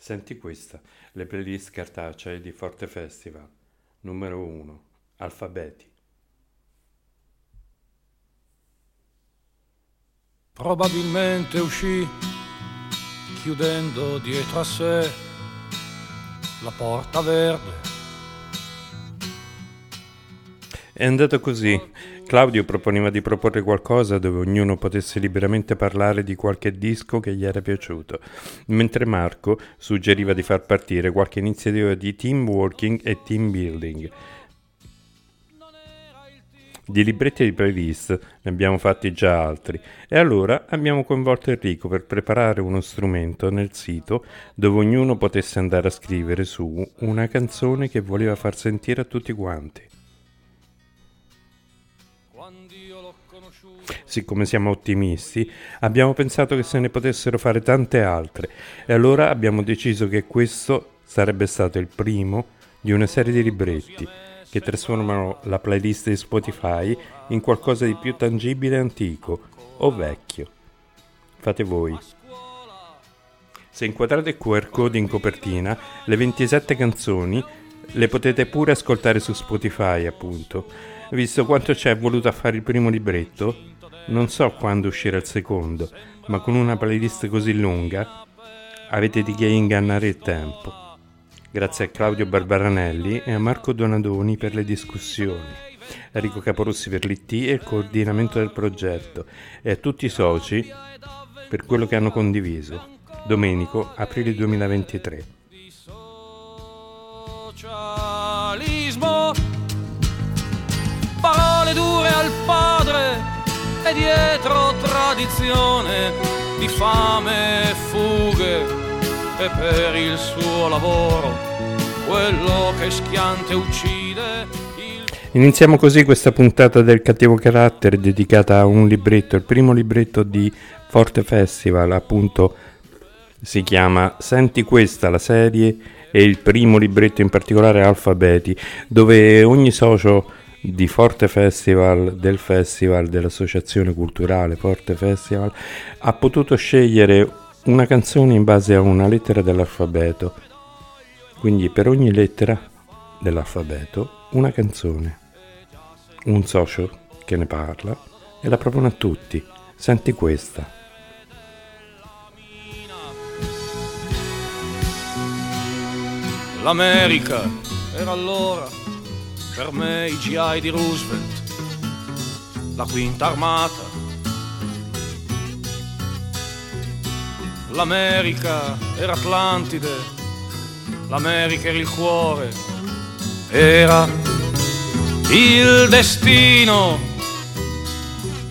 Senti questa, le playlist cartacee di Forte Festival. Numero 1. Alfabeti. Probabilmente uscì chiudendo dietro a sé la porta verde. È andato così. Claudio proponeva di proporre qualcosa dove ognuno potesse liberamente parlare di qualche disco che gli era piaciuto, mentre Marco suggeriva di far partire qualche iniziativa di team working e team building. Di libretti di playlist ne abbiamo fatti già altri e allora abbiamo coinvolto Enrico per preparare uno strumento nel sito dove ognuno potesse andare a scrivere su una canzone che voleva far sentire a tutti quanti. Siccome siamo ottimisti, abbiamo pensato che se ne potessero fare tante altre e allora abbiamo deciso che questo sarebbe stato il primo di una serie di libretti che trasformano la playlist di Spotify in qualcosa di più tangibile e antico o vecchio. Fate voi. Se inquadrate il QR code in copertina, le 27 canzoni le potete pure ascoltare su Spotify, appunto. Visto quanto ci è voluto a fare il primo libretto, non so quando uscirà il secondo, ma con una playlist così lunga avete di che ingannare il tempo. Grazie a Claudio Barbaranelli e a Marco Donadoni per le discussioni, Enrico Caporossi per l'IT e il coordinamento del progetto e a tutti i soci per quello che hanno condiviso. Domenico, aprile 2023. Socialismo, parole dure al padre e dietro tradizione di fame e fughe. E per il suo lavoro quello che schiante uccide Iniziamo così questa puntata del cattivo carattere dedicata a un libretto, il primo libretto di Forte Festival, appunto si chiama Senti questa la serie e il primo libretto in particolare Alfabeti, dove ogni socio di Forte Festival, del festival, dell'associazione culturale Forte Festival, ha potuto scegliere una canzone in base a una lettera dell'alfabeto. Quindi per ogni lettera dell'alfabeto una canzone. Un socio che ne parla e la propone a tutti. Senti questa. L'America era allora per me i GI di Roosevelt, la quinta armata. L'America era Atlantide, l'America era il cuore, era il destino.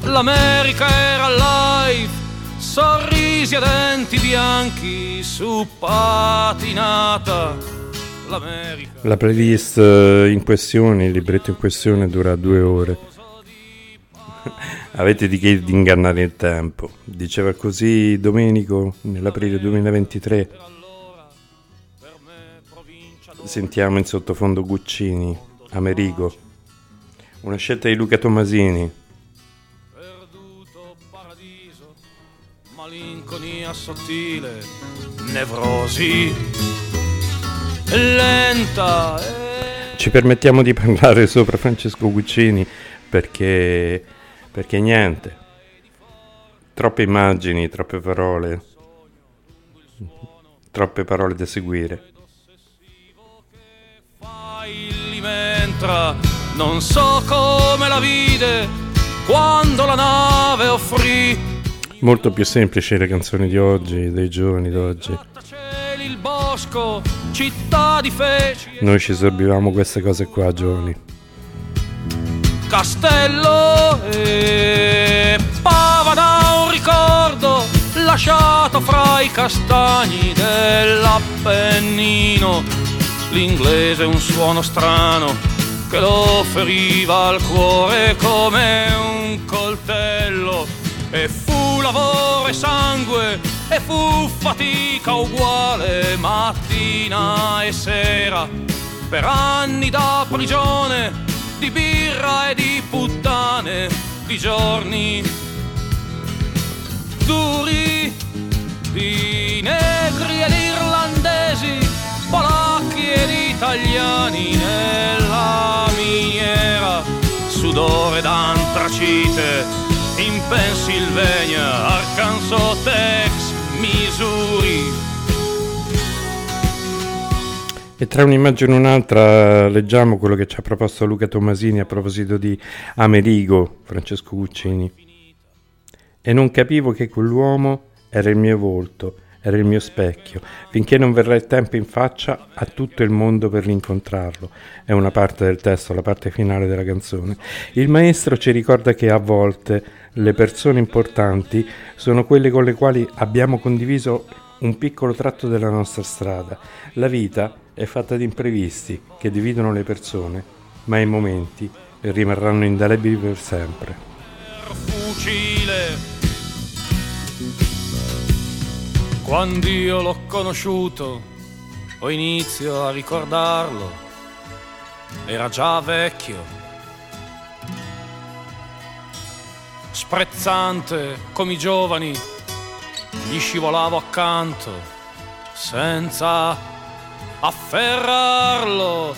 L'America era life, sorrisi a denti bianchi su patinata la playlist eh, in questione, il libretto in questione dura due ore. Avete di che di ingannare il tempo. Diceva così Domenico nell'aprile 2023. Sentiamo in sottofondo Guccini, Amerigo. Una scelta di Luca Tomasini. Perduto paradiso, malinconia sottile, nevrosi lenta. Ci permettiamo di parlare sopra Francesco Guccini perché, perché niente. Troppe immagini, troppe parole, troppe parole da seguire. Non so come la vide quando la nave offrì. Molto più semplici le canzoni di oggi, dei giovani d'oggi bosco, città di feci. Noi ci sorbivamo queste cose qua, giovani. Castello e pava da un ricordo lasciato fra i castagni dell'Appennino. L'inglese è un suono strano che lo feriva al cuore come un coltello e fu lavoro e sangue e fu fatica uguale mattina e sera. Per anni da prigione di birra e di puttane di giorni duri di negri ed irlandesi italiani nella miniera, sudore d'antracite in Pennsylvania, Arkansas, Texas, Missouri. E tra un'immagine e un'altra leggiamo quello che ci ha proposto Luca Tomasini a proposito di Amerigo, Francesco Guccini. E non capivo che quell'uomo era il mio volto, era il mio specchio, finché non verrà il tempo in faccia a tutto il mondo per rincontrarlo. È una parte del testo, la parte finale della canzone. Il maestro ci ricorda che a volte le persone importanti sono quelle con le quali abbiamo condiviso un piccolo tratto della nostra strada. La vita è fatta di imprevisti che dividono le persone, ma i momenti rimarranno indelebili per sempre. Fucile. Quando io l'ho conosciuto, ho inizio a ricordarlo, era già vecchio, sprezzante come i giovani, gli scivolavo accanto, senza afferrarlo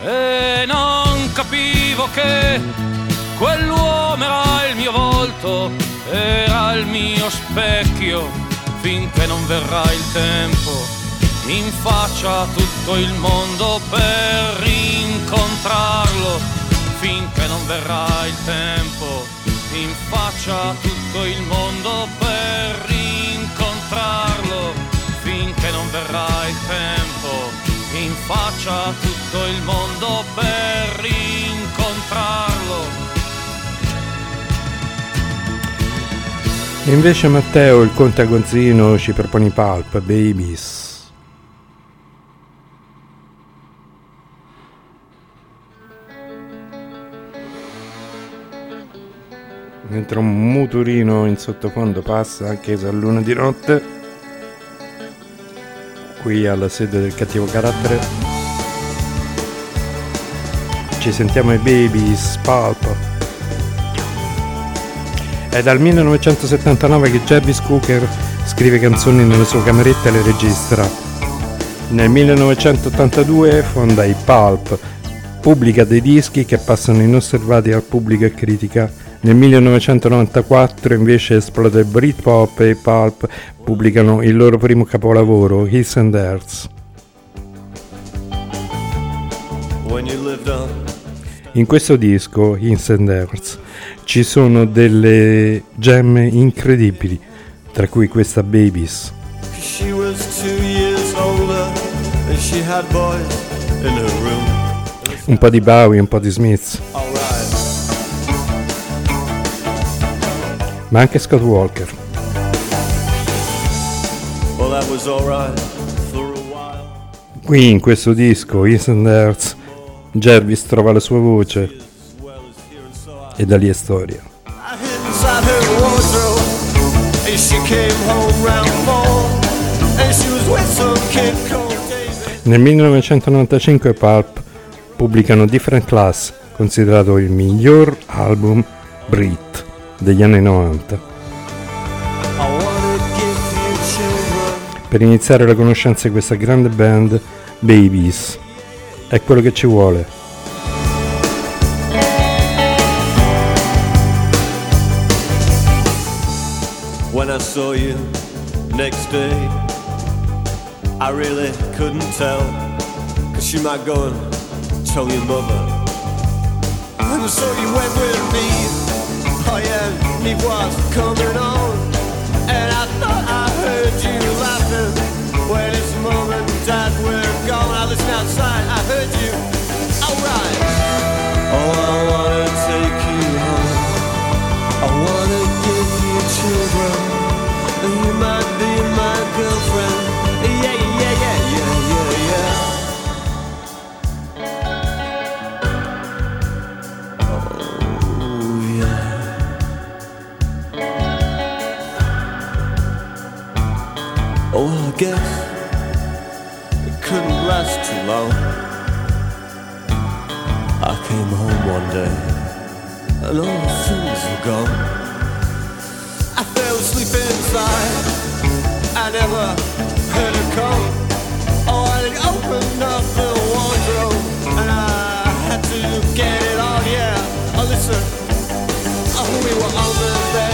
e non capivo che quell'uomo era il mio volto, era il mio specchio, finché non verrà il tempo in faccia a tutto il mondo per rincontrarlo, finché non verrà il tempo in faccia a tutto il mondo per rincontrarlo, finché non verrà il tempo in faccia a tutto il mondo per rincontrarlo. E invece Matteo, il conte agonzino, ci propone i Pulp, Babies. Mentre un muturino in sottofondo passa anche se a luna di notte qui alla sede del cattivo carattere. Ci sentiamo i Babies Pulp. È dal 1979 che Jarvis Cooker scrive canzoni nella sua cameretta e le registra. Nel 1982 fonda i Pulp, pubblica dei dischi che passano inosservati al pubblico e critica nel 1994 invece esploda il Britpop e Pulp pubblicano il loro primo capolavoro, His and Hers. In questo disco, His and Hers, ci sono delle gemme incredibili, tra cui questa Babies. Un po' di Bowie, un po' di Smith. Ma anche Scott Walker. Qui in questo disco, Instant Earth, Jervis trova la sua voce e da lì è storia. Nel 1995 Pulp pubblicano Different Class, considerato il miglior album Brit degli anni 90. Per iniziare la conoscenza di questa grande band, Babies, è quello che ci vuole. When I saw you next day, I really couldn't tell, cause you might go and tell your mother. And so you went with me. Oh yeah, me was coming on. And I thought I heard you laughing. It's were I listened outside, I heard you. Alright Oh, I wanna take you home. I wanna give you children. And you might guess it couldn't last too long. I came home one day and all things were gone. I fell asleep inside. I never heard a call. Oh, I opened up the wardrobe and I had to get it on. Yeah, oh listen, oh we were on the bed.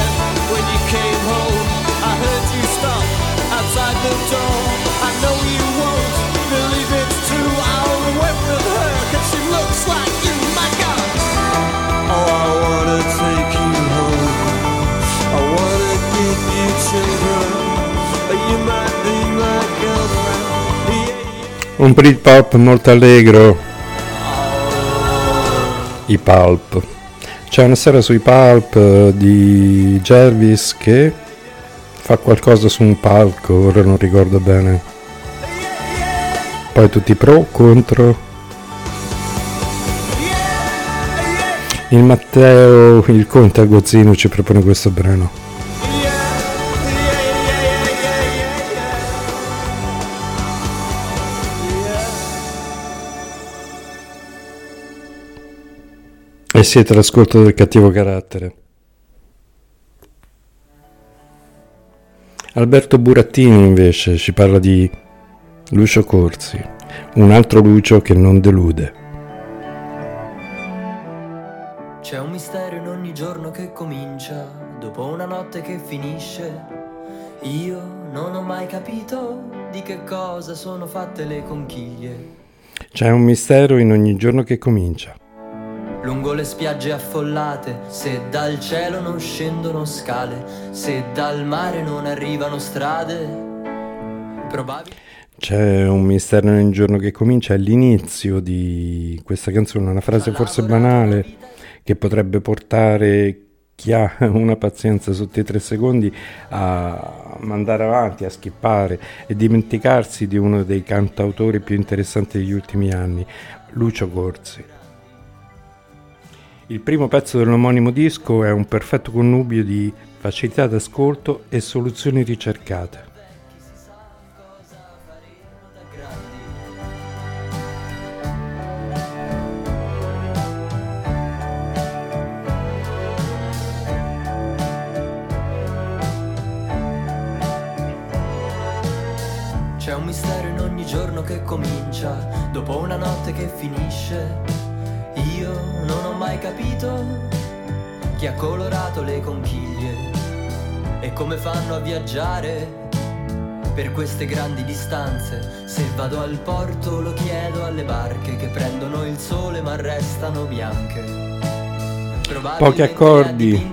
Un Britpop molto allegro. I Pulp. C'è una storia sui Pulp eh, di Jervis che fa qualcosa su un palco, ora non ricordo bene. Poi tutti pro, contro. Il Matteo, il Conte Agozzino ci propone questo brano. E siete all'ascolto del cattivo carattere. Alberto Burattini invece ci parla di Lucio Corsi, un altro Lucio che non delude. C'è un mistero in ogni giorno che comincia, dopo una notte che finisce. Io non ho mai capito di che cosa sono fatte le conchiglie. C'è un mistero in ogni giorno che comincia. Lungo le spiagge affollate, se dal cielo non scendono scale, se dal mare non arrivano strade, probabili. C'è un mistero ogni giorno che comincia, è l'inizio di questa canzone, una frase forse banale che potrebbe portare chi ha una pazienza sotto i tre secondi a mandare avanti, a skippare e dimenticarsi di uno dei cantautori più interessanti degli ultimi anni, Lucio Corsi. Il primo pezzo dell'omonimo disco è un perfetto connubio di facilità d'ascolto e soluzioni ricercate. Le conchiglie e come fanno a viaggiare per queste grandi distanze. Se vado al porto lo chiedo alle barche che prendono il sole ma restano bianche. Pochi accordi.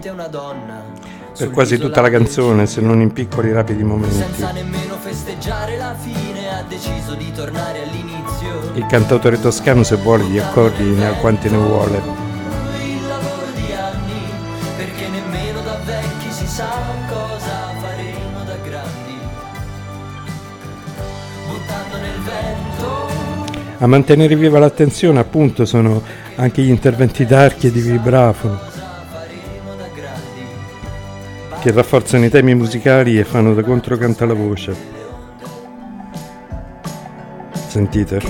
Per quasi tutta la canzone, se non in piccoli rapidi momenti. senza nemmeno festeggiare la fine ha deciso di tornare all'inizio Il cantautore toscano se vuole gli accordi ne ha quanti ne vuole. A mantenere viva l'attenzione appunto sono anche gli interventi d'archi e di vibrafono che rafforzano i temi musicali e fanno da controcanta alla voce. Sentite?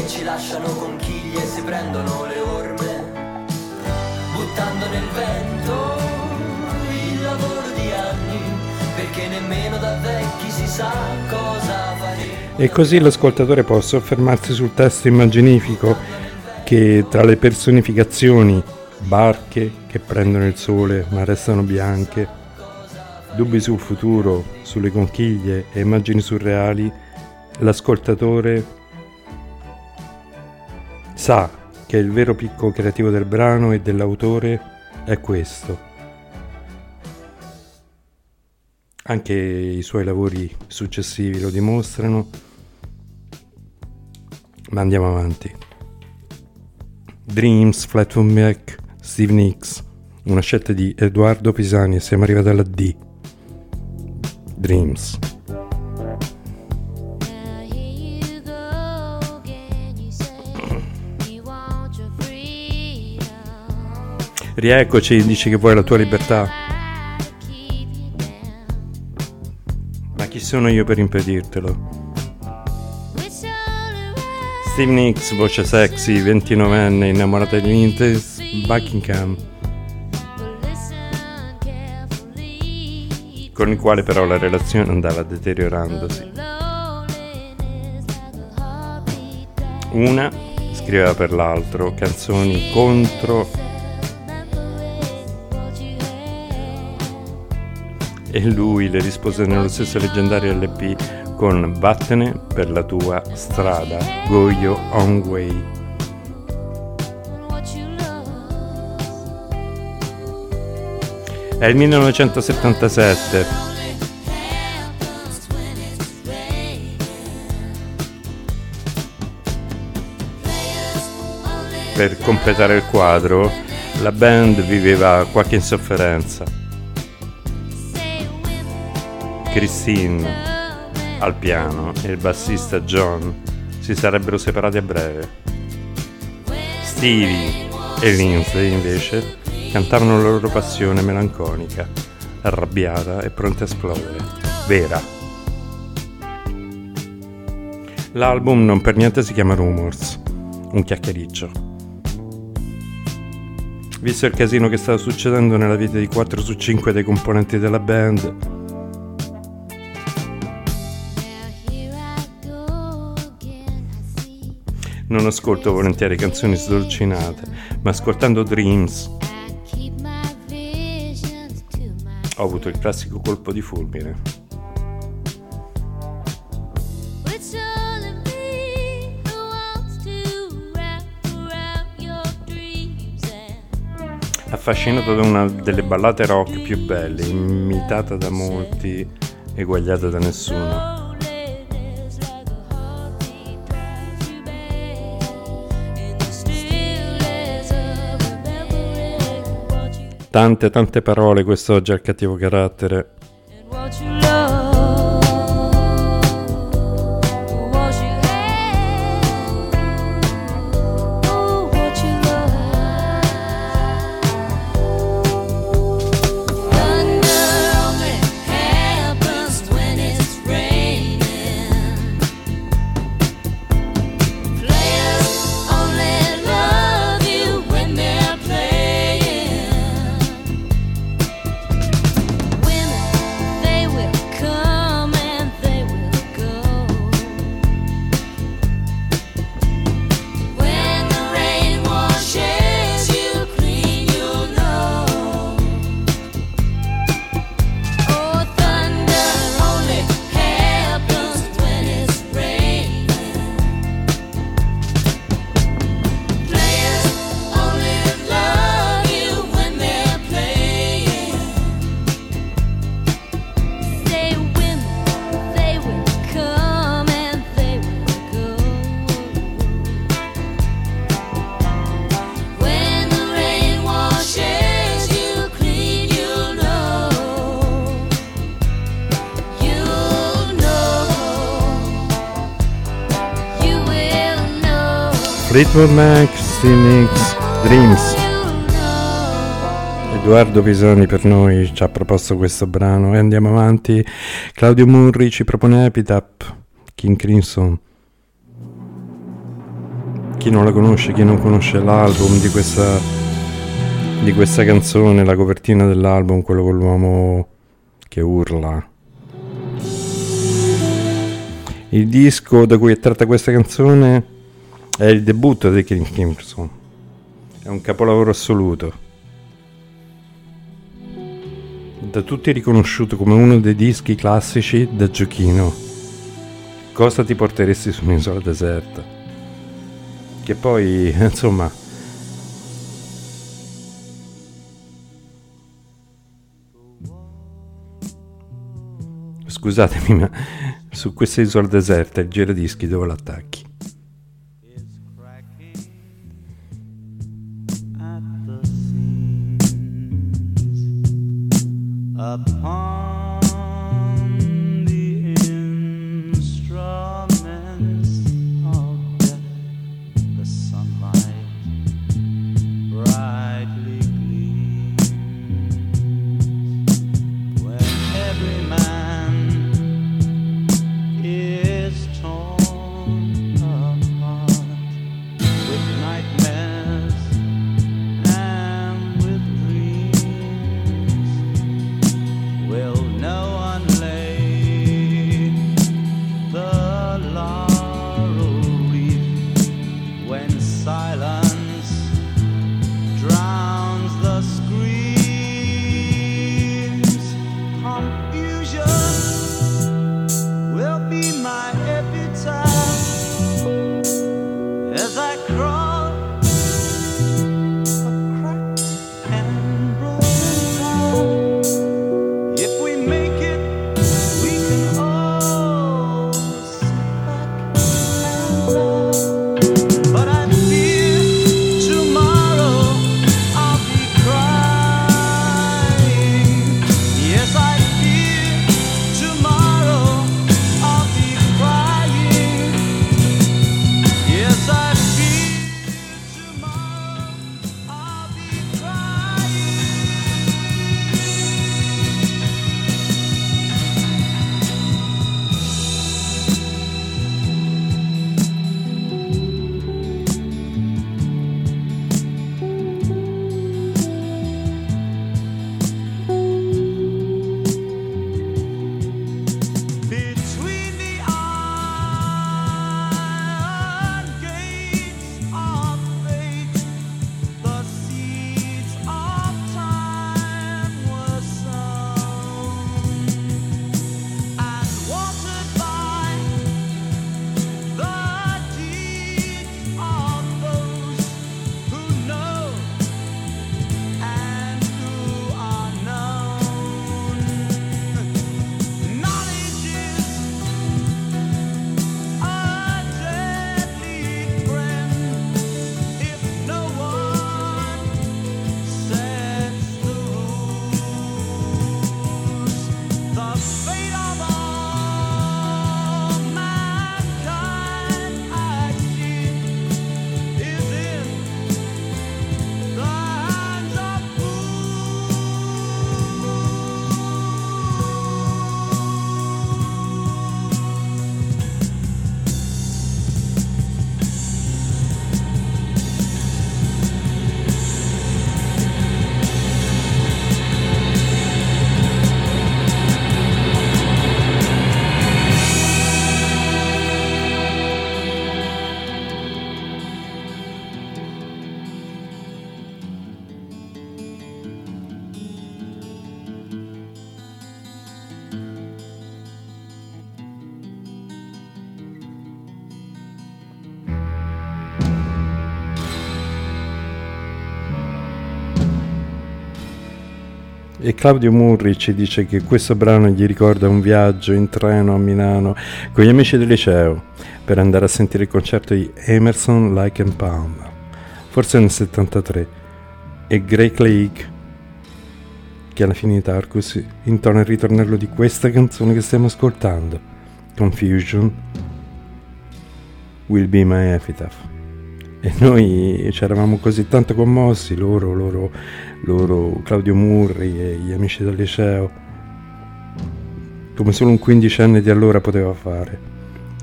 E così l'ascoltatore può soffermarsi sul testo immaginifico che tra le personificazioni, barche che prendono il sole ma restano bianche, dubbi sul futuro, sulle conchiglie e immagini surreali, l'ascoltatore sa che il vero picco creativo del brano e dell'autore è questo. Anche i suoi lavori successivi lo dimostrano, ma andiamo avanti. Dreams, Flatwood Mac, Steve Nicks, una scelta di Edoardo Pisani e siamo arrivati alla D. Dreams. Rieccoci, dici che vuoi la tua libertà. Sono io per impedirtelo? Steve Nicks, voce sexy, 29enne, innamorata di Lintes Buckingham, con il quale però la relazione andava deteriorandosi. Una scriveva per l'altro canzoni contro e lui le rispose nello stesso leggendario LP con Vattene per la tua strada, Go Your Own Way. È il 1977. Happens when it's raining. Players only Per completare il quadro, la band viveva qualche insofferenza. Christine al piano e il bassista John si sarebbero separati a breve. Stevie e Lindsay invece cantavano la loro passione melanconica, arrabbiata e pronta a esplodere. Vera. L'album non per niente si chiama Rumors, un chiacchiericcio. Visto il casino che stava succedendo nella vita di 4 su 5 dei componenti della band, Non ascolto volentieri canzoni sdolcinate, ma ascoltando Dreams ho avuto il classico colpo di fulmine. Affascinato da una delle ballate rock più belle, imitata da molti, eguagliata da nessuno. Tante tante parole quest'oggi al cattivo carattere. Steve Nicks, Dreams. Edoardo Pisani per noi ci ha proposto questo brano e andiamo avanti. Claudio Murri ci propone Epitaph, King Crimson. Chi non la conosce, chi non conosce l'album di questa, di questa canzone, la copertina dell'album, quello con l'uomo che urla. Il disco da cui è tratta questa canzone è il debutto di King Crimson. È un capolavoro assoluto. da tutti riconosciuto come uno dei dischi classici da giochino. Cosa ti porteresti su un'isola deserta? Che poi, insomma, scusatemi, ma su questa isola deserta il giradischi dove l'attacchi? Upon E Claudio Murri ci dice che questo brano gli ricorda un viaggio in treno a Milano con gli amici del liceo per andare a sentire il concerto di Emerson, Lake and Palm, forse nel 73, e Greg Lake, che alla fine di Tarkus intona il ritornello di questa canzone che stiamo ascoltando, Confusion Will Be My Epitaph. E noi ci eravamo così tanto commossi, loro, loro, loro, Claudio Murri e gli amici del liceo, come solo un quindicenne di allora poteva fare.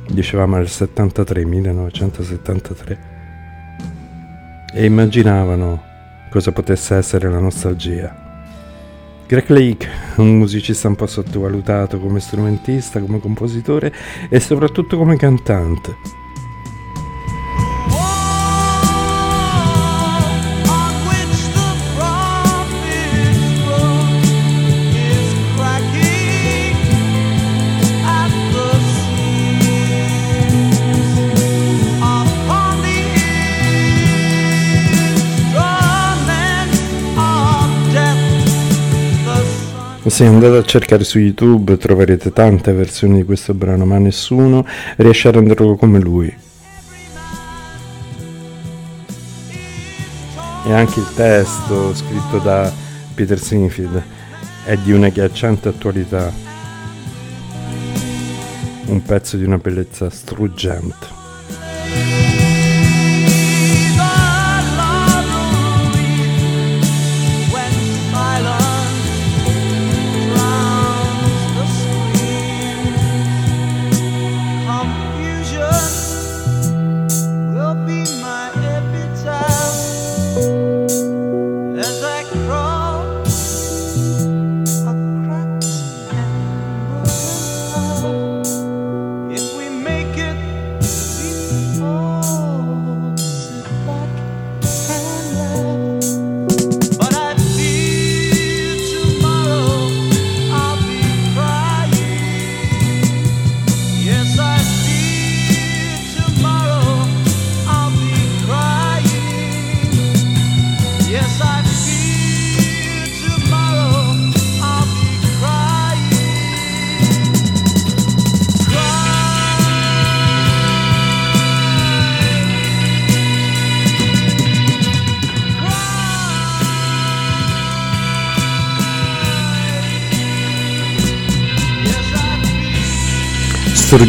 Dicevamo nel 73, 1973. E immaginavano cosa potesse essere la nostalgia. Greg Lake, un musicista un po' sottovalutato come strumentista, come compositore e soprattutto come cantante. Se andate a cercare su YouTube troverete tante versioni di questo brano, ma nessuno riesce a renderlo come lui. E anche il testo scritto da Peter Sinfield è di una ghiacciante attualità. Un pezzo di una bellezza struggente.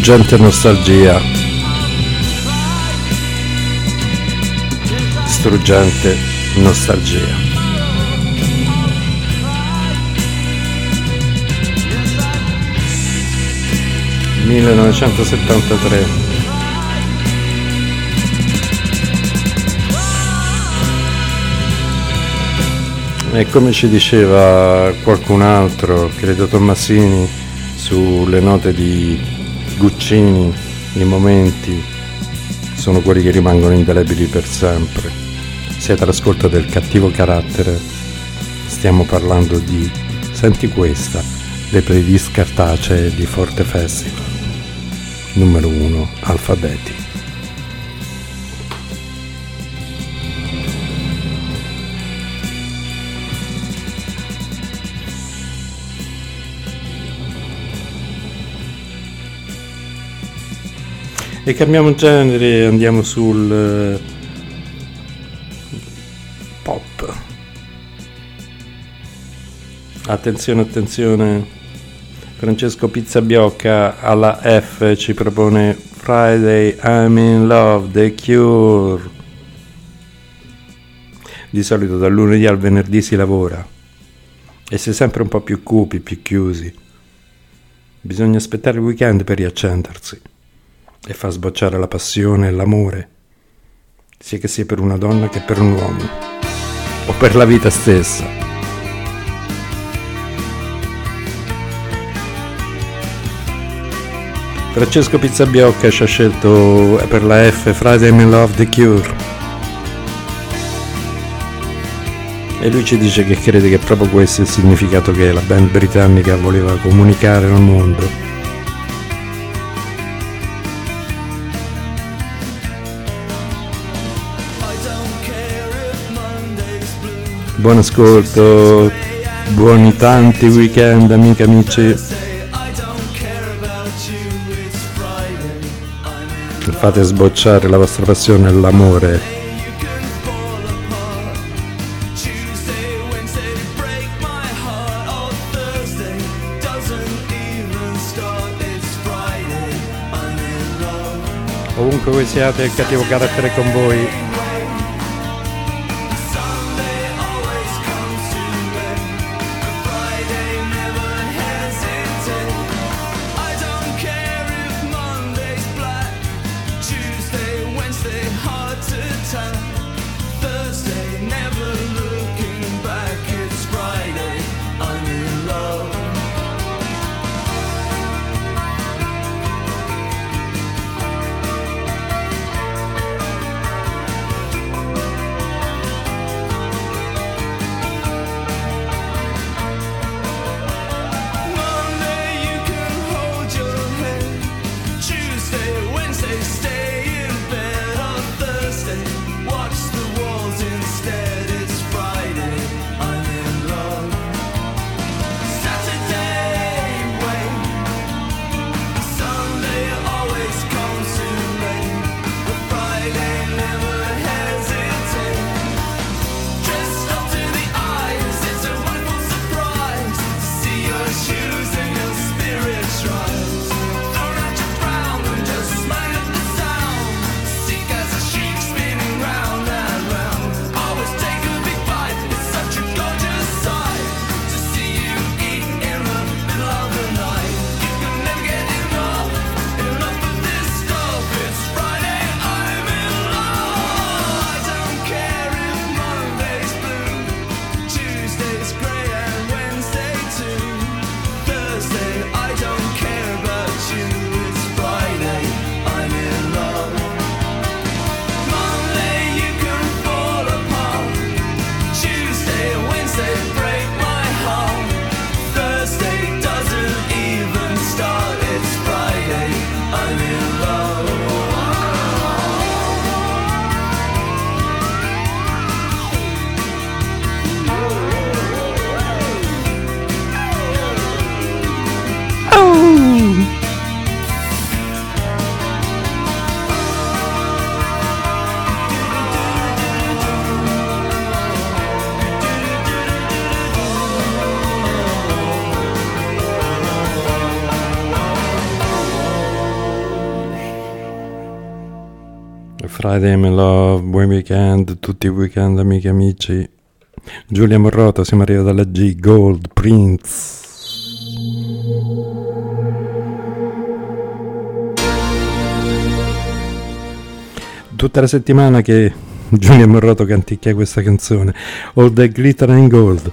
Struggente nostalgia. Struggente nostalgia. 1973. E come ci diceva qualcun altro, credo Tommasini, sulle note di Guccini, i momenti sono quelli che rimangono indelebili per sempre. Siete all'ascolto del cattivo carattere, stiamo parlando di Senti questa, le playlist cartacee di Forte Festival. Numero 1, alfabeti. E cambiamo genere andiamo sul eh, pop. Attenzione, attenzione. Francesco Pizzabiocca alla F ci propone Friday I'm in Love, The Cure. Di solito dal lunedì al venerdì si lavora e si è sempre un po' più cupi, più chiusi. Bisogna aspettare il weekend per riaccendersi e far sbocciare la passione e l'amore, sia che sia per una donna che per un uomo, o per la vita stessa. Francesco Pizzabiocca ci ha scelto eh, per la F Friday in Love The Cure. E lui ci dice che crede che proprio questo è il significato che la band britannica voleva comunicare al mondo. buon ascolto, buoni tanti weekend amiche amici. Fate sbocciare la vostra passione e l'amore. Ovunque voi siate, il cattivo carattere con voi. Friday in Love, buon weekend, tutti i weekend amiche e amici. Giulia Morrota, siamo arrivati alla G, Gold, Prince. Tutta la settimana che Giulia Morroto canticchia questa canzone, All the Glitter and Gold.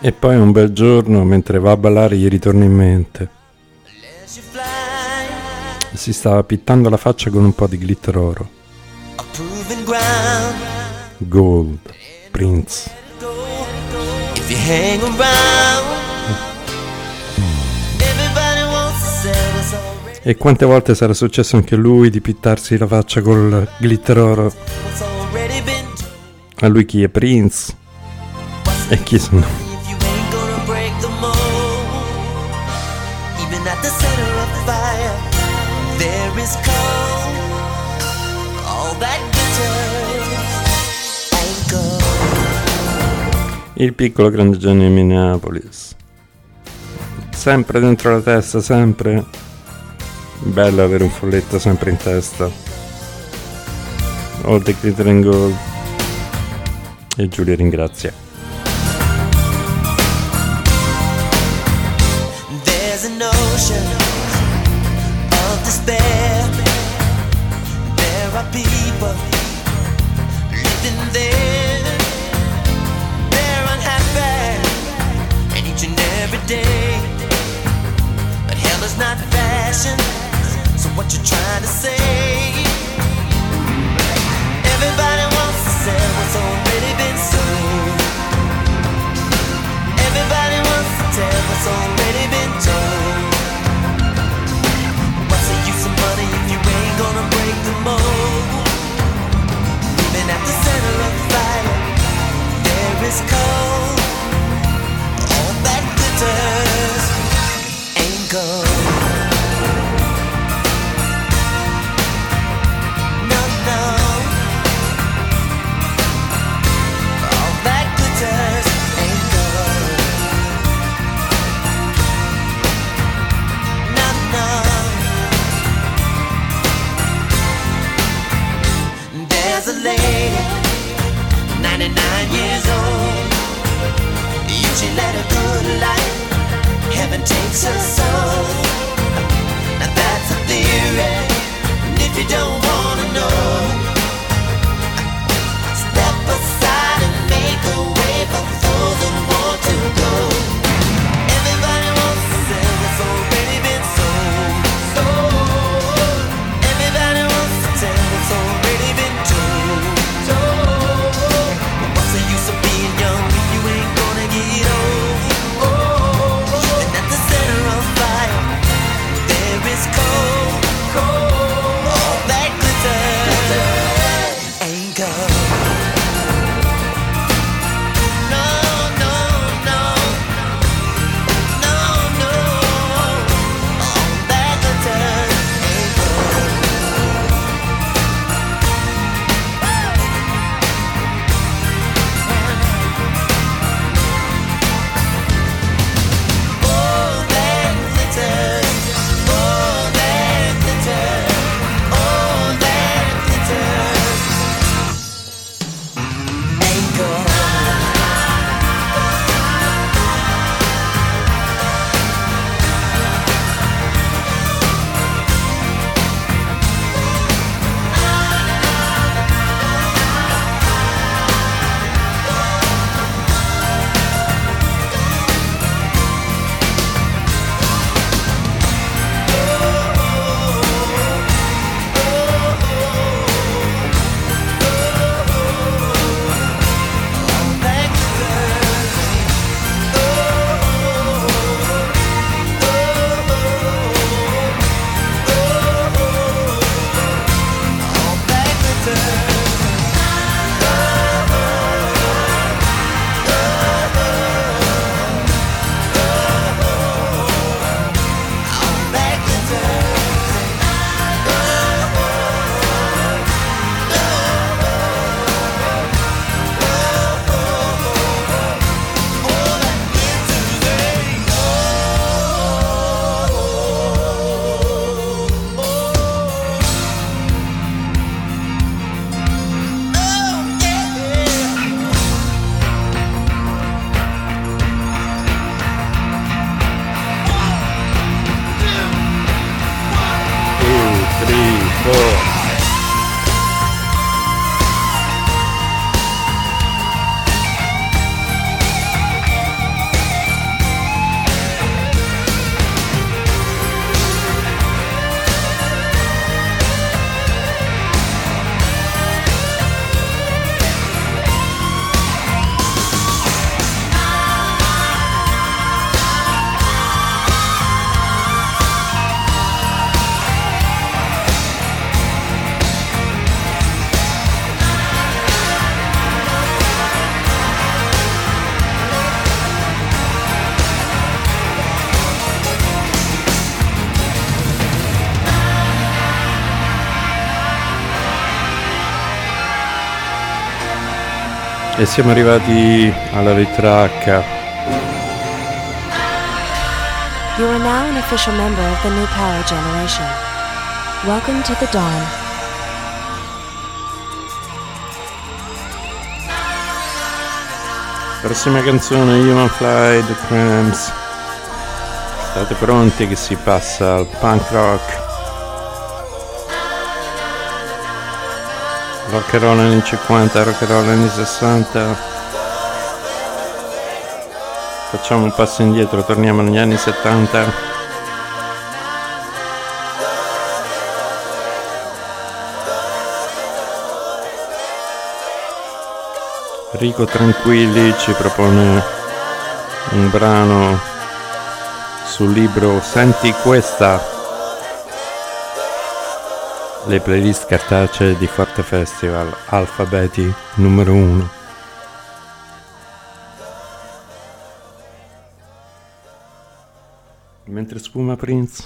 E poi un bel giorno, mentre va a ballare, gli ritorna in mente. Si stava pittando la faccia con un po' di glitter oro. Gold, Prince. E quante volte sarà successo anche a lui di pittarsi la faccia col glitter oro? a lui chi è Prince? E chi sono? Il piccolo grande genio di Minneapolis. Sempre dentro la testa sempre. Bello avere un folletto sempre in testa. All the glittering gold. E Giulia ringrazia. Siamo arrivati alla lettera H. You are now an official member of the new power generation. Welcome to the dawn. Prossima canzone Human Fly The Cramps. State pronti che si passa al punk rock. Rock and roll anni 50, rock and roll anni 60. Facciamo un passo indietro, torniamo negli anni 70. Rico Tranquilli ci propone un brano sul libro Senti questa le playlist cartacee di Forte Festival Alfabeti numero 1 mentre spuma Prince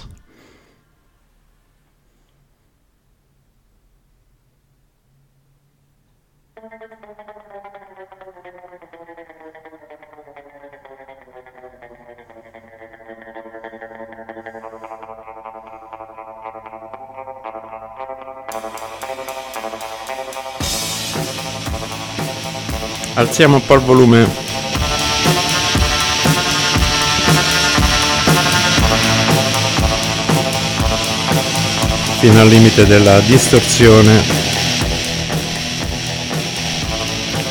alziamo un po' il volume. Fino al limite della distorsione.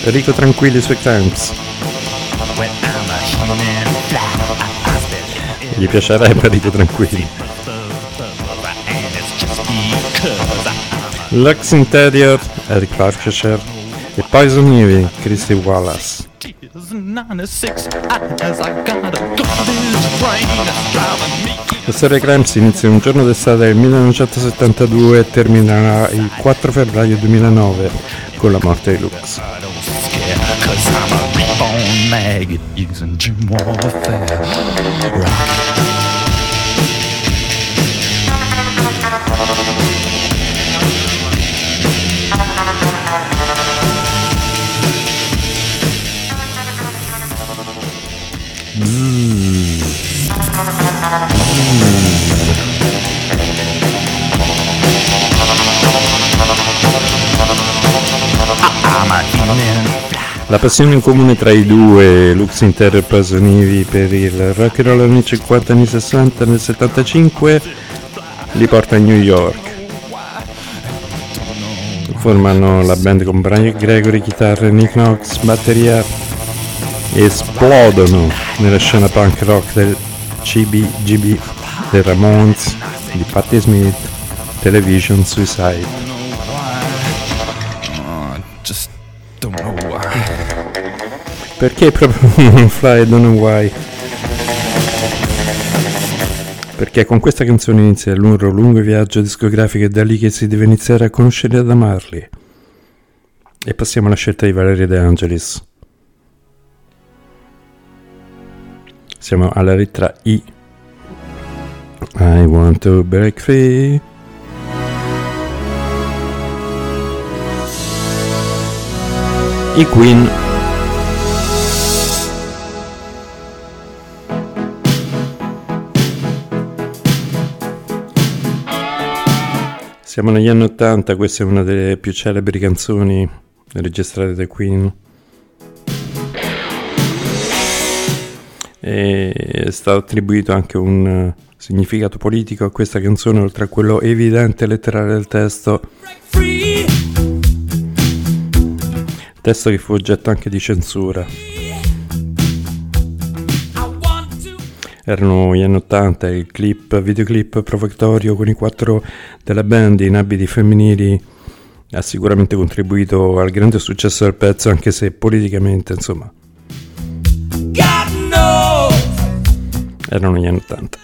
Rico tranquilli sui cramps gli piacerebbe Rico tranquilli. Lux Interior Eric Parker e Poison Ivy Christy Wallace 96 as I got a garbage train driving me La storia Cramps inizia un giorno d'estate del 1972 e terminerà il 4 febbraio 2009 con la morte di Lux. cause La passione in comune tra i due, Lux Inter e Pasonivi per il rock and roll anni 50 anni 60 nel 75 li porta a New York. Formano la band con Brian Gregory, chitarra, Nick Knox, batteria e esplodono nella scena punk rock del CBGB, dei Ramones, di Patti Smith, Television Suicide. Perché proprio fly don't know why? Perché con questa canzone inizia il loro lungo viaggio discografico e da lì che si deve iniziare a conoscere e ad amarli. E passiamo alla scelta di Valeria De Angelis. Siamo alla lettera I. I want to break free. I Queen. Siamo negli anni 80, questa è una delle più celebri canzoni registrate da Queen. E è stato attribuito anche un eh, significato politico a questa canzone, oltre a quello evidente letterale del testo. Testo che fu oggetto anche di censura. Erano gli anni 80 e il clip, videoclip provocatorio con i quattro della band in abiti femminili ha sicuramente contribuito al grande successo del pezzo, anche se politicamente, insomma, erano gli anni 80.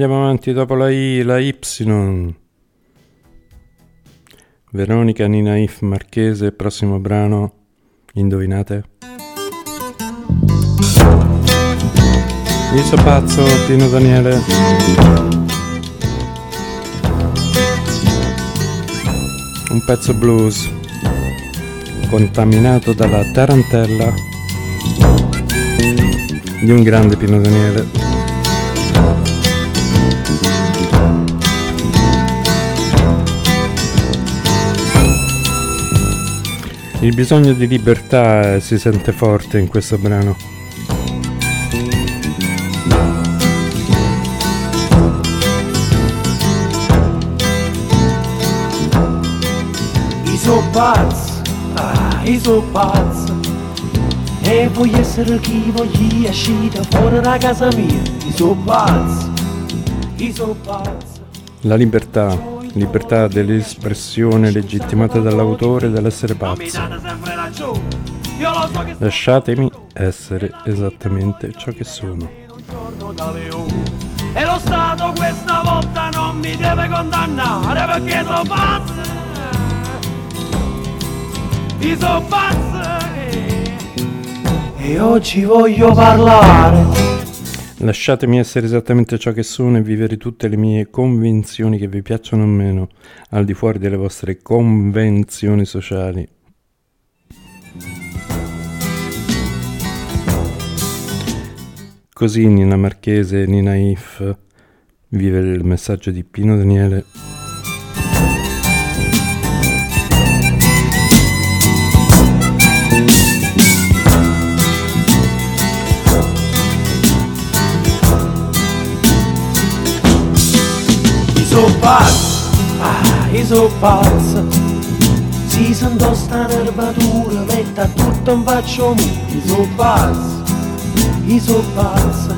Andiamo avanti dopo la I, la Y. Veronica Ninaif Marchese, prossimo brano. Indovinate? Io so pazzo, Pino Daniele. Un pezzo blues contaminato dalla tarantella di un grande Pino Daniele. Il bisogno di libertà si sente forte in questo brano. I so pazzo, ah, i so pazzo. E voglio essere chi voglio uscire fuori da casa mia. I so pazzo, i so pazzo. La libertà, libertà dell'espressione legittimata dall'autore dell'essere pazzo. Lasciatemi essere esattamente ciò che sono. E lo Stato questa volta non mi deve condannare perché sono pazzo. Io sono pazzo. E oggi voglio parlare. Lasciatemi essere esattamente ciò che sono e vivere tutte le mie convinzioni che vi piacciono o meno, al di fuori delle vostre convenzioni sociali. Così Nina Marchese Nina If vive il messaggio di Pino Daniele. So pazza Si sento sta nervatura Metta tutto in faccio mu Io so pazza Io so pazza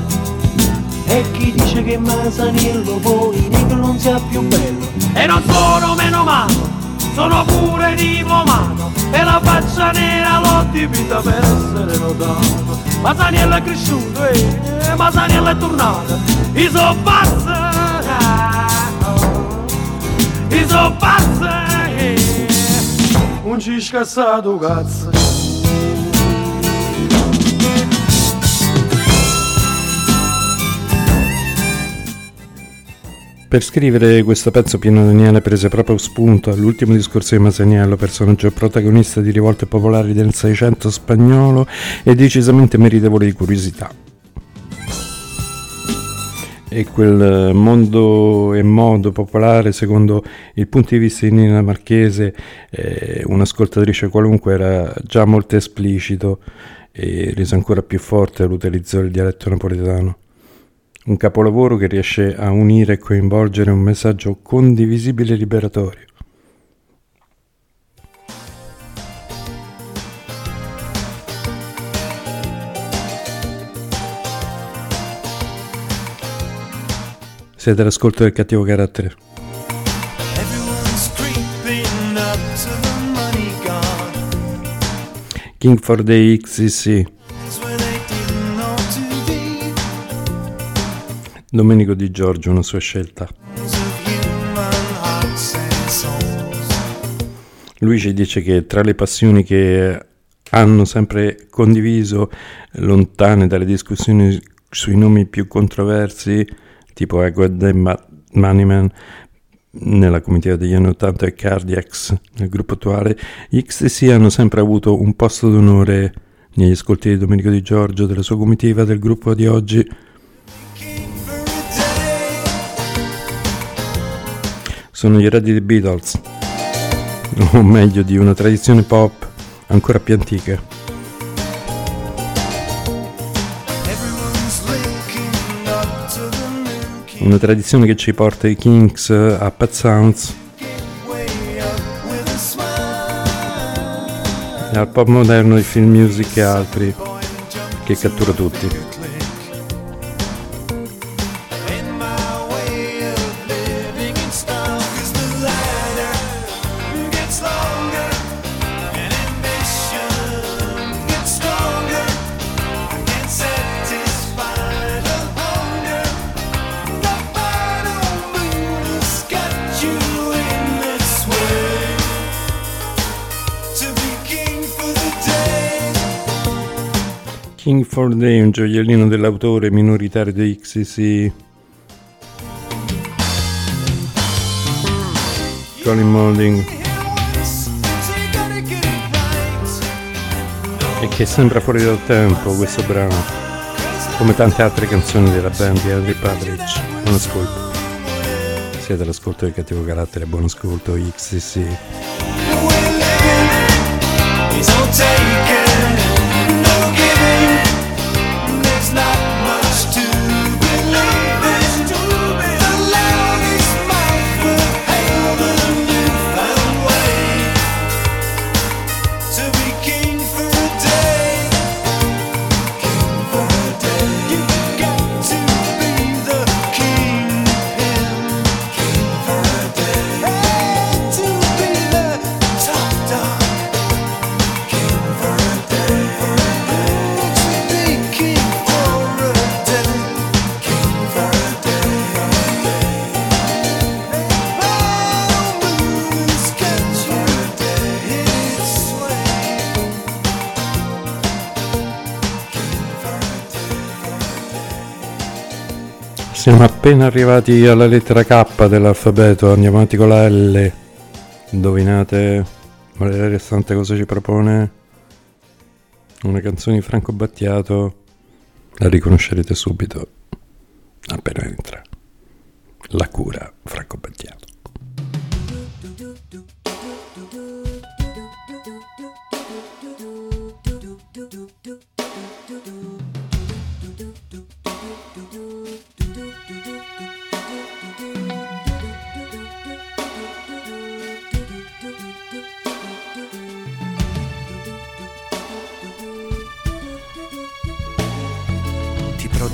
E chi dice che Masaniello poi Negro non sia più bello? E non sono meno male sono pure diplomato e la faccia nera l'ho dipinta per essere notato. Masaniello è cresciuto e Masaniello è tornato. I so pazza, i so pazza, un ci scassato. Per scrivere questo pezzo Pino Daniele prese proprio spunto all'ultimo discorso di Masaniello, personaggio protagonista di rivolte popolari del Seicento spagnolo e decisamente meritevole di curiosità. E quel mondo e modo popolare, secondo il punto di vista di Nina Marchese, eh, un'ascoltatrice qualunque, era già molto esplicito e reso ancora più forte l'utilizzo del dialetto napoletano. Un capolavoro che riesce a unire e coinvolgere un messaggio condivisibile e liberatorio. Siete all'ascolto del cattivo carattere. King for the XCC. Domenico Di Giorgio, una sua scelta. Lui ci dice che tra le passioni che hanno sempre condiviso, lontane dalle discussioni sui nomi più controversi, tipo Edward Ma- Moneyman nella comitiva degli anni 80 e Cardiacs nel gruppo attuale, gli XTC hanno sempre avuto un posto d'onore negli ascolti di Domenico Di Giorgio, della sua comitiva, del gruppo di oggi. Sono gli eredi dei Beatles, o meglio di una tradizione pop ancora più antica. Una tradizione che ci porta i Kings a Pet Sounds al pop moderno di film music e altri che cattura tutti. King for Day, un gioiellino dell'autore minoritario dei XCC. Colin Molding e che sembra fuori dal tempo questo brano, come tante altre canzoni della band di Henry Padrich. Buon ascolto. Siete all'ascolto del cattivo carattere, buon ascolto XCC. Appena arrivati alla lettera K dell'alfabeto, andiamo avanti con la L. Indovinate Valeria Restante cosa ci propone? Una canzone di Franco Battiato, la riconoscerete subito, appena entra. La cura, Franco Battiato.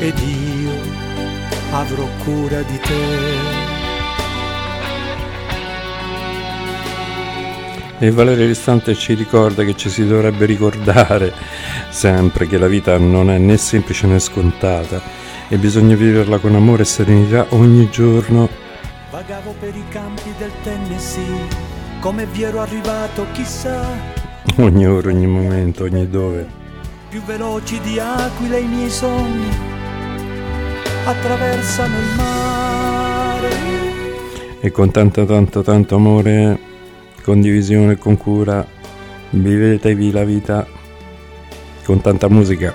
ed io avrò cura di te. E Valerio Ristante ci ricorda che ci si dovrebbe ricordare sempre che la vita non è né semplice né scontata e bisogna viverla con amore e serenità ogni giorno. Vagavo per i campi del Tennessee, come vi ero arrivato chissà, Ogni ora, ogni momento, ogni dove. più veloci di aquile i miei sogni attraversano il mare. E con tanto, tanto, tanto amore, condivisione e con cura, vivetevi la vita con tanta musica.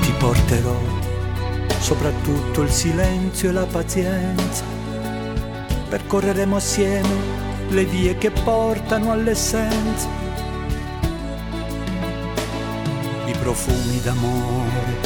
Ti porterò soprattutto il silenzio e la pazienza. Percorreremo assieme le vie che portano all'essenza. I profumi d'amore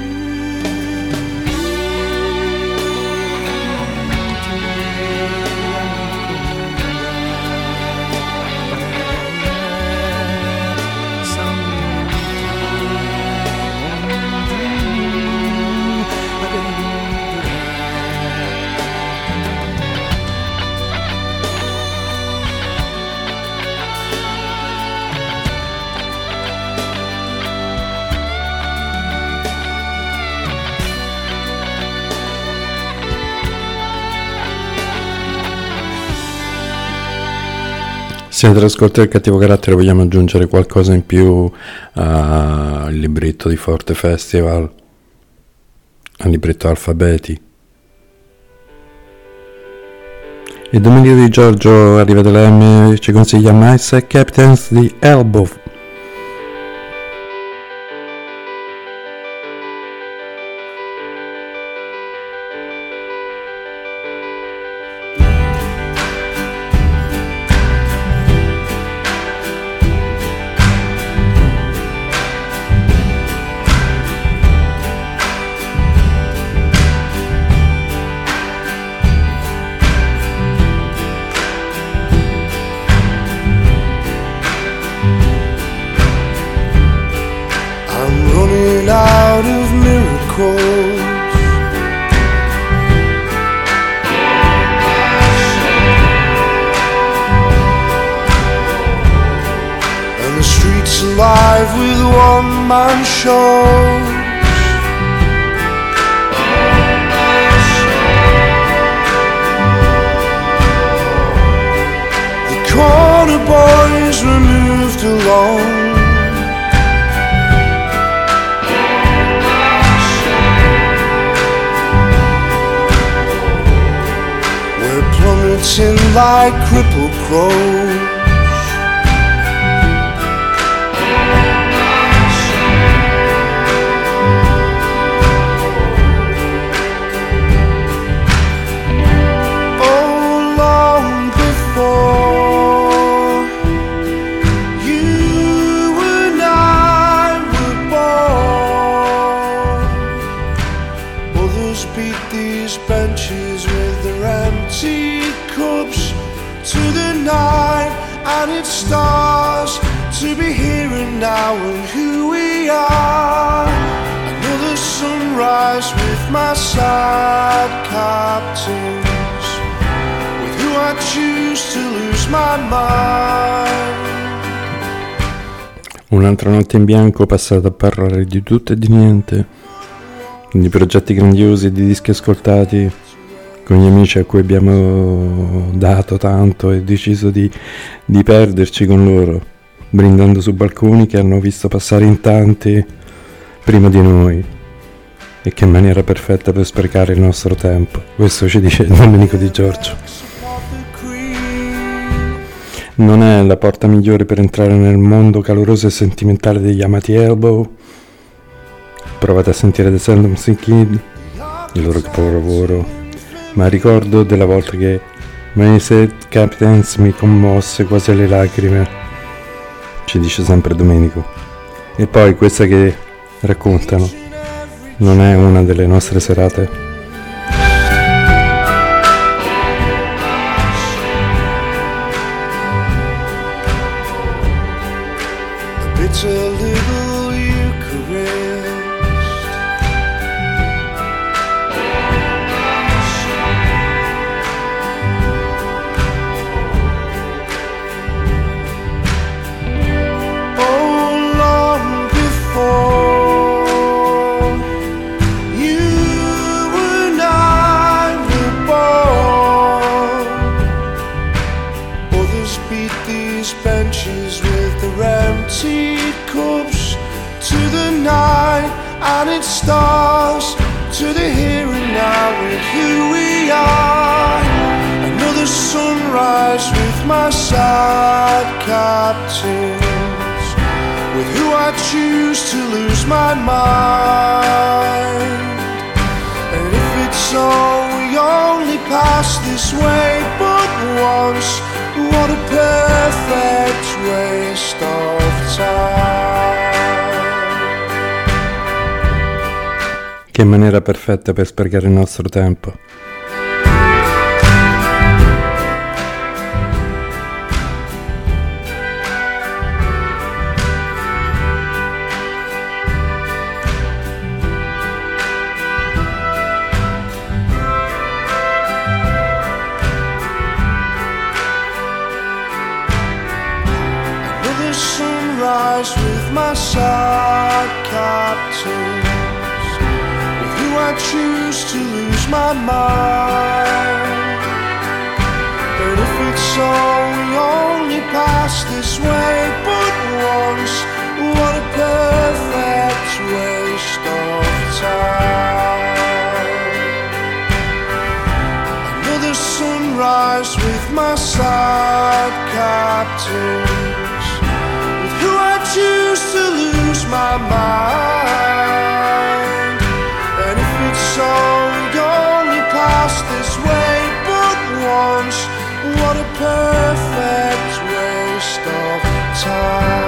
Siete all'ascolto del cattivo carattere, vogliamo aggiungere qualcosa in più al libretto di Forte Festival, al libretto Alfabeti. Il Domenico di Giorgio arriva dalla M ci consiglia Mice Captains di Elbow. My side captains, with who I choose to lose my mind. Un'altra notte in bianco passata a parlare di tutto e di niente, di progetti grandiosi e di dischi ascoltati con gli amici a cui abbiamo dato tanto e deciso di, di perderci con loro, brindando su balconi che hanno visto passare in tanti prima di noi. E che maniera perfetta per sprecare il nostro tempo. Questo ci dice Domenico Di Giorgio. Non è la porta migliore per entrare nel mondo caloroso e sentimentale degli amati Elbow. Provate a sentire The Sandom Kid, il loro capolavoro. Ma ricordo della volta che Mason Captains mi commosse quasi alle lacrime. Ci dice sempre Domenico. E poi questa che raccontano non è una delle nostre serate. My side captains, with who I choose to lose my mind. And if it's all we only pass this way but once, what a perfect waste of time. Che maniera perfetta per sprecare il nostro tempo. Choose to lose my mind. But if it's all we only pass this way but once, what a perfect waste of time. Another sunrise with my side captains, with who I choose to lose my mind. We only pass this way but once, what a perfect waste of time.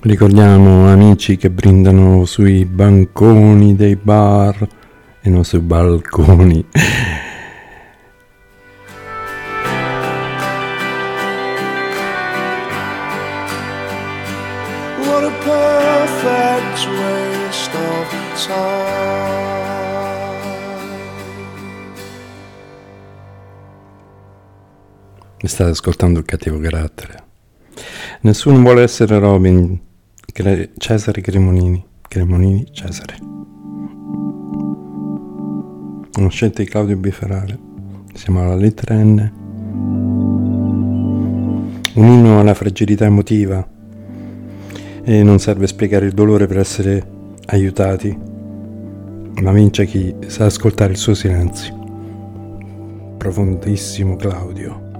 Ricordiamo amici che brindano sui banconi dei bar e non sui balconi. State ascoltando il cattivo carattere. Nessuno vuole essere Robin. Cre- Cesare Cremonini. Cremonini Cesare. Una scelta di Claudio Biferale. Siamo alla lettera N. Un inno alla fragilità emotiva. E non serve spiegare il dolore per essere aiutati, ma vince chi sa ascoltare il suo silenzio. Profondissimo Claudio,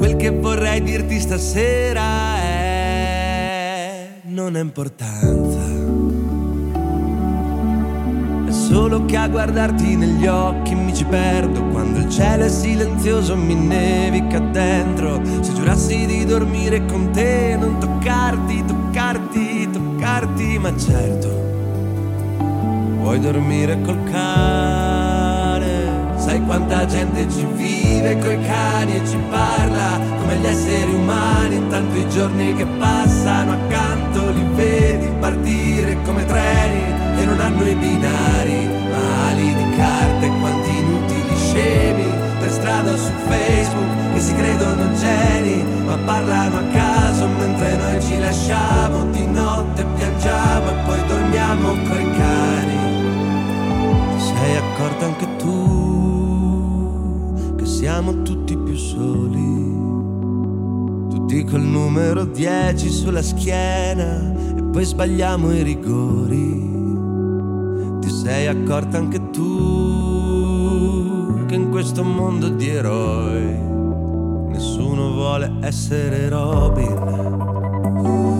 Quel che vorrei dirti stasera è non ha importanza. È solo che a guardarti negli occhi mi ci perdo Quando il cielo è silenzioso mi nevica dentro Se giurassi di dormire con te Non toccarti, toccarti, toccarti Ma certo Vuoi dormire col cane Sai quanta gente ci vive coi cani e ci parla Come gli esseri umani Intanto i giorni che passano accanto Li vedi partire come treni che non hanno i binari, ma ali di carte quanti inutili scemi per strada o su Facebook che si credono geni, ma parlano a caso mentre noi ci lasciamo di notte piangiamo e poi dormiamo coi cani. Sei accorta anche tu siamo tutti più soli, tutti col numero 10 sulla schiena e poi sbagliamo i rigori ti sei accorta anche tu che in questo mondo di eroi nessuno vuole essere Robin.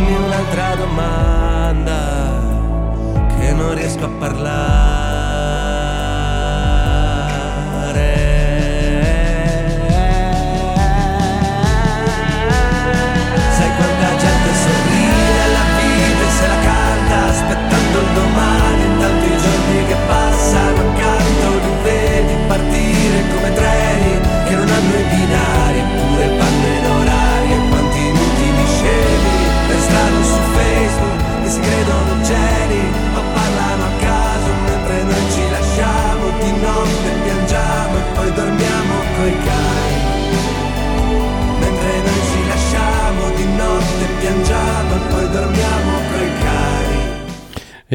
Fammi un'altra domanda che non riesco a parlare.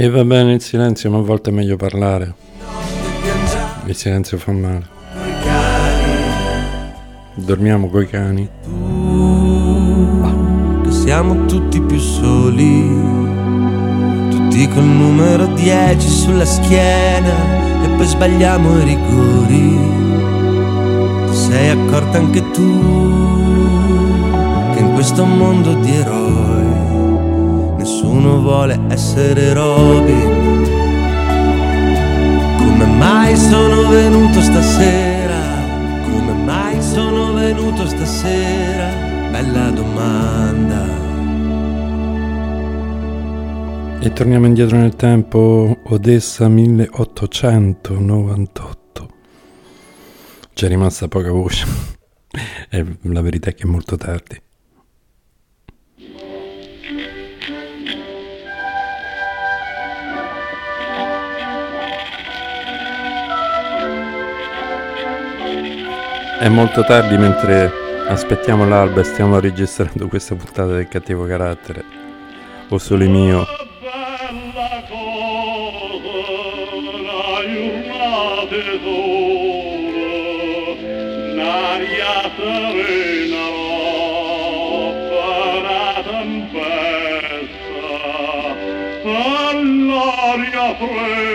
E va bene il silenzio, ma a volte è meglio parlare. Il silenzio fa male. Dormiamo coi cani. che siamo tutti più soli, tutti col numero 10 sulla schiena e poi sbagliamo i rigori. Ti sei accorta anche tu che in questo mondo di eroi nessuno vuole essere Robin. Come mai sono venuto stasera? Come mai sono venuto stasera? Bella domanda. E torniamo indietro nel tempo, Odessa 1898. C'è rimasta poca voce. la verità è che è molto tardi. È molto tardi mentre aspettiamo l'alba e stiamo registrando questa puntata del cattivo carattere. O solo mio. bella cosa,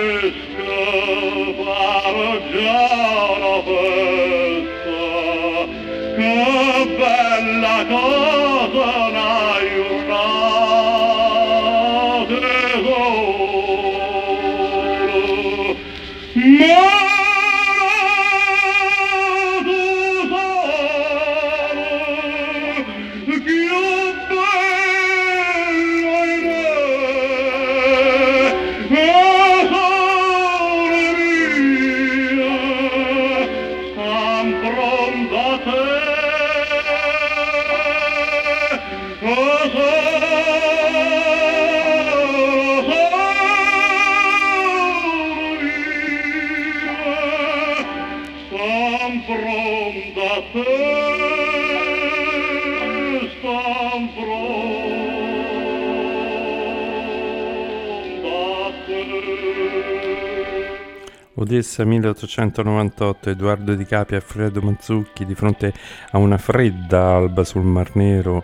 Odessa 1898, Edoardo Di Capi e Alfredo Mazzucchi di fronte a una fredda alba sul Mar Nero,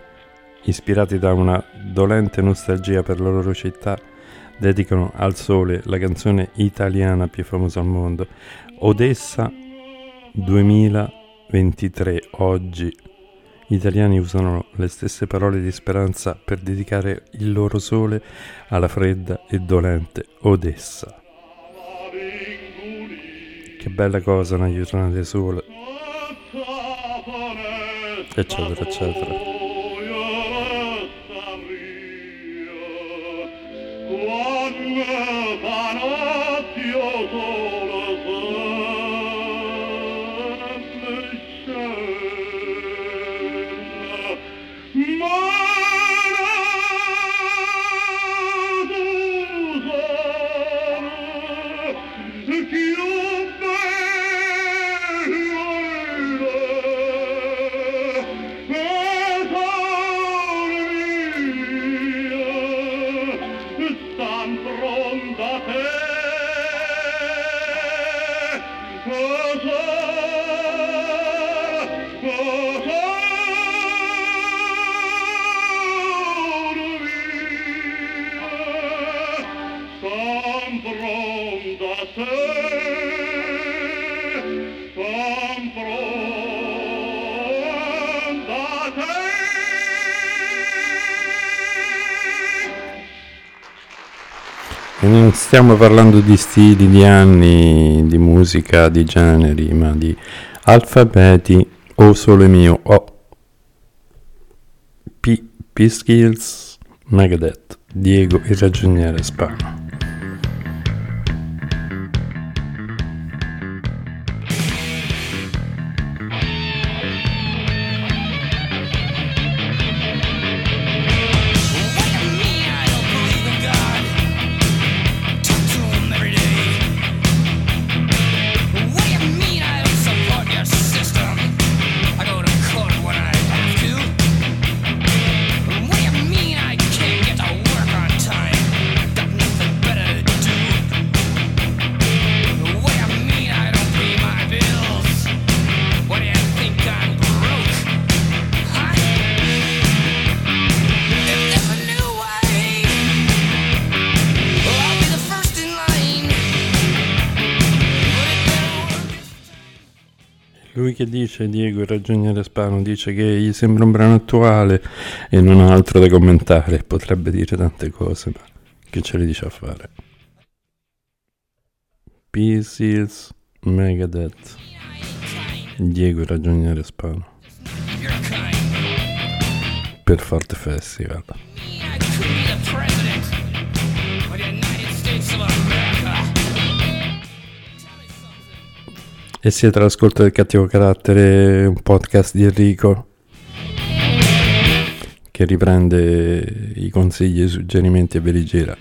ispirati da una dolente nostalgia per la loro città, dedicano al sole la canzone italiana più famosa al mondo. Odessa 2023, oggi. Gli italiani usano le stesse parole di speranza per dedicare il loro sole alla fredda e dolente Odessa. Che bella cosa una giornata di sole, eccetera, eccetera. Stiamo parlando di stili, di anni, di musica, di generi, ma di alfabeti o sole mio o P, P Skills, Megadeth, Diego il ragioniere Spano. Ragioniere Spano, dice che gli sembra un brano attuale e non ha altro da commentare, potrebbe dire tante cose, ma che ce le dice a fare? P. Seals, Megadeth, Diego ragioniere Spano. Per Forte Festival. E siete all'ascolto del cattivo carattere, un podcast di Enrico che riprende i consigli i suggerimenti e ve li gira.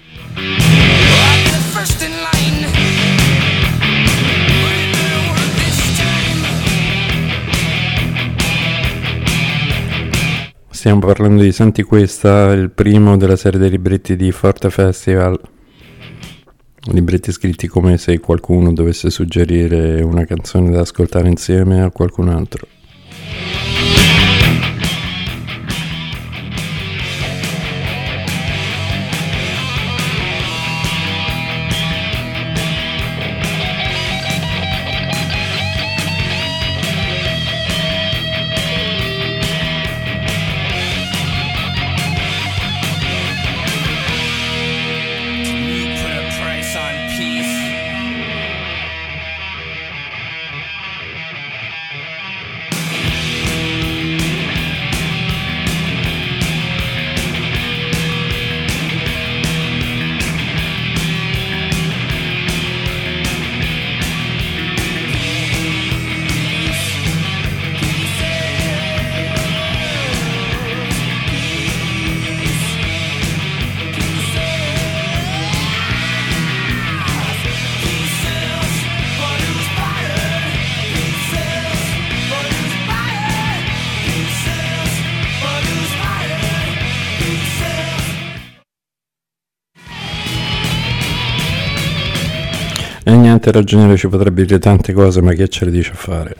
Stiamo parlando di Senti Questa, il primo della serie dei libretti di Forte Festival. Libretti scritti come se qualcuno dovesse suggerire una canzone da ascoltare insieme a qualcun altro. Ragioniere ci potrebbe dire tante cose, ma che ce le dice a fare?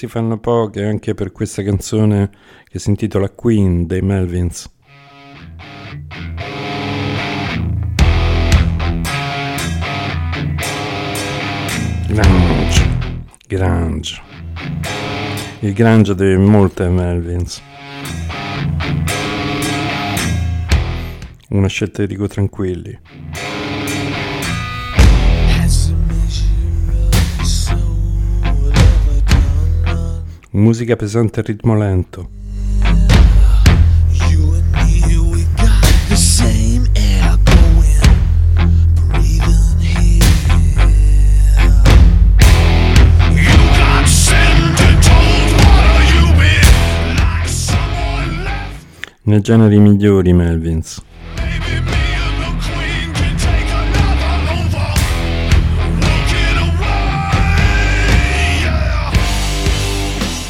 Si fanno poche anche per questa canzone che si intitola Queen dei Melvins. Grange, Grange. Il Grange molto ai Melvins. Una scelta di Rico Tranquilli. Musica pesante a ritmo lento. The same air going,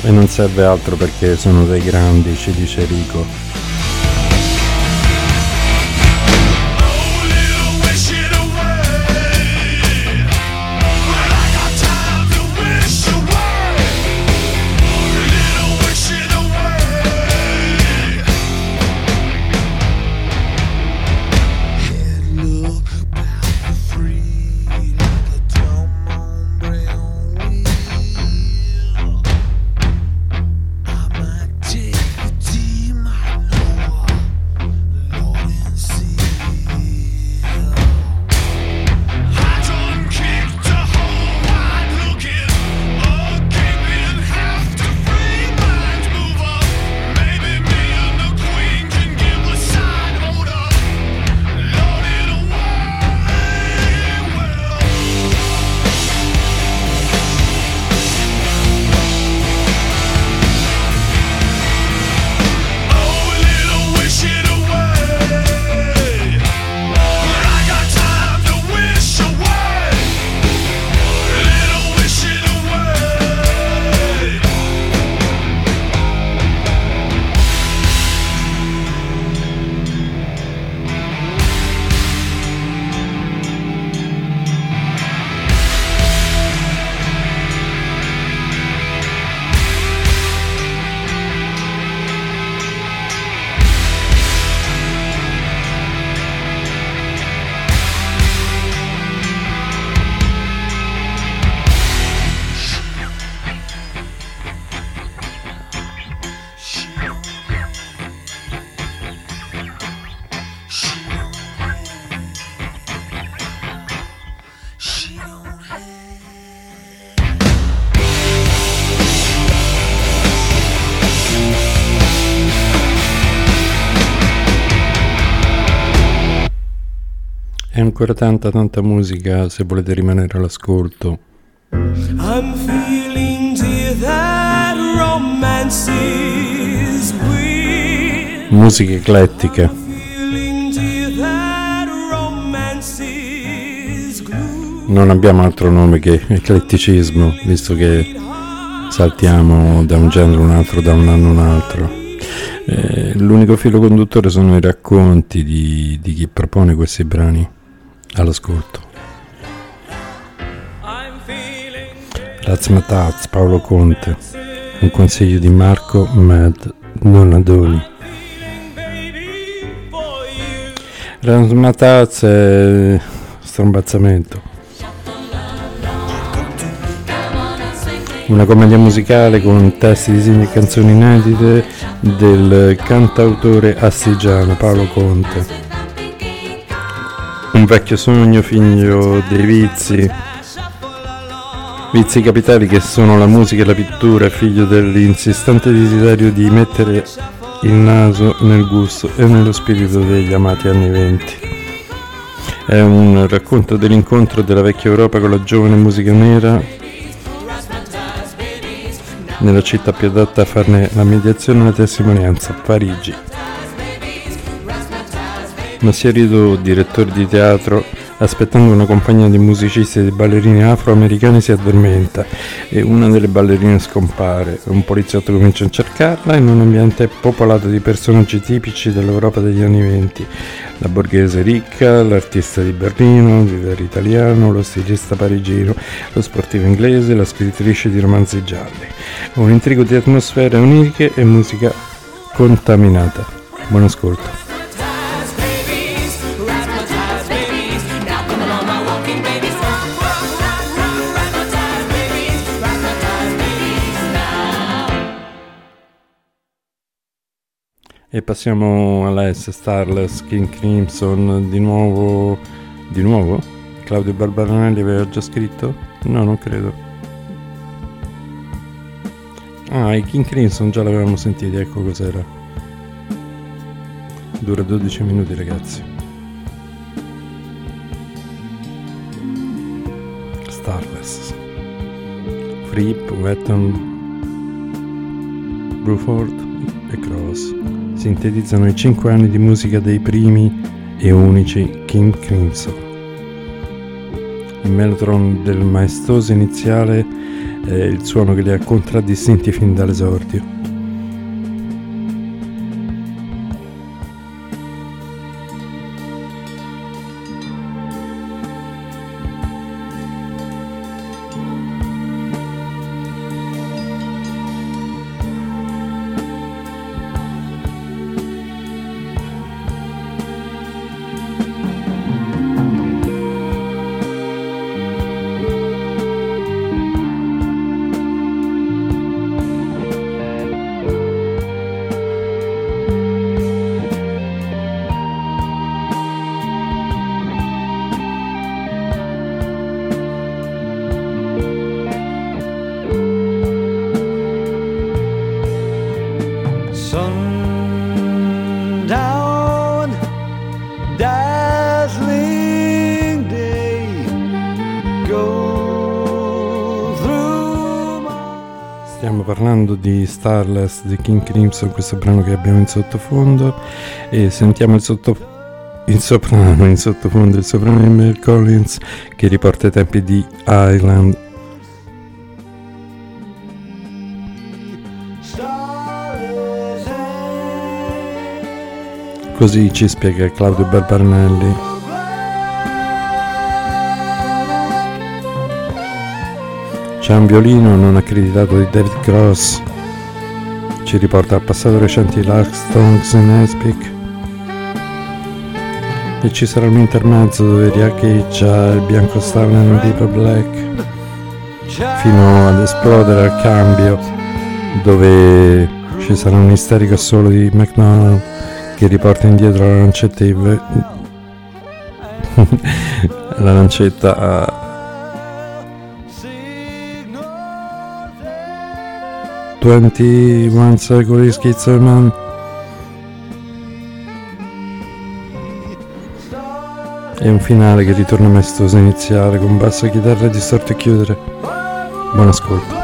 E non serve altro perché sono dei grandi, ci dice Rico. Ancora tanta tanta musica se volete rimanere all'ascolto. I'm feeling, dear, that romance is real. Musiche eclettiche. Non abbiamo altro nome che ecletticismo, visto che saltiamo da un genere a un altro, da un anno a un altro. Eh, l'unico filo conduttore sono i racconti di, di chi propone questi brani all'ascolto. Razmataz, Paolo Conte, un consiglio di Marco Mad Donadoni. Razmataz è strombazzamento. una commedia musicale con testi, disegni e canzoni inedite del cantautore astigiano Paolo Conte. Un vecchio sogno, figlio dei vizi, vizi capitali che sono la musica e la pittura, figlio dell'insistente desiderio di mettere il naso nel gusto e nello spirito degli amati anni venti. È un racconto dell'incontro della vecchia Europa con la giovane musica nera nella città più adatta a farne la mediazione e la testimonianza, Parigi. Massierito, direttore di teatro, aspettando una compagnia di musicisti e di ballerini afroamericani si addormenta e una delle ballerine scompare. Un poliziotto comincia a cercarla in un ambiente popolato di personaggi tipici dell'Europa degli anni venti. La borghese ricca, l'artista di Berlino, il leader italiano, lo stilista parigino, lo sportivo inglese, la scrittrice di romanzi gialli. Un intrigo di atmosfere oniriche e musica contaminata. Buon ascolto. E passiamo alla S Starless King Crimson di nuovo. Di nuovo? Claudio Barbaranelli aveva già scritto? No, non credo. Ah, i King Crimson già l'avevamo sentiti, ecco cos'era. Dura 12 minuti, ragazzi. Starless. Fripp, Wetton, Bruford e Cross sintetizzano i cinque anni di musica dei primi e unici King Crimson. Il mellotron del maestoso iniziale è il suono che li ha contraddistinti fin dall'esordio. Di Starless di King Crimson, questo brano che abbiamo in sottofondo e sentiamo il, sotto, il soprano in sottofondo, il soprano di Mel Collins che riporta i tempi di Island. Così ci spiega Claudio Barbarnelli. C'è un violino non accreditato di David Cross. Ci riporta al passato recente di in Espic. E ci sarà un intermezzo dove riecheggia il bianco Starland di Deep Black fino ad esplodere al cambio dove ci sarà un isterico solo di McDonald che riporta indietro la lancetta la lancetta a Twenty One Secoli Schizoman e un finale che ritorna maestoso a iniziare con basso chitarra distorto e chiudere. Buon ascolto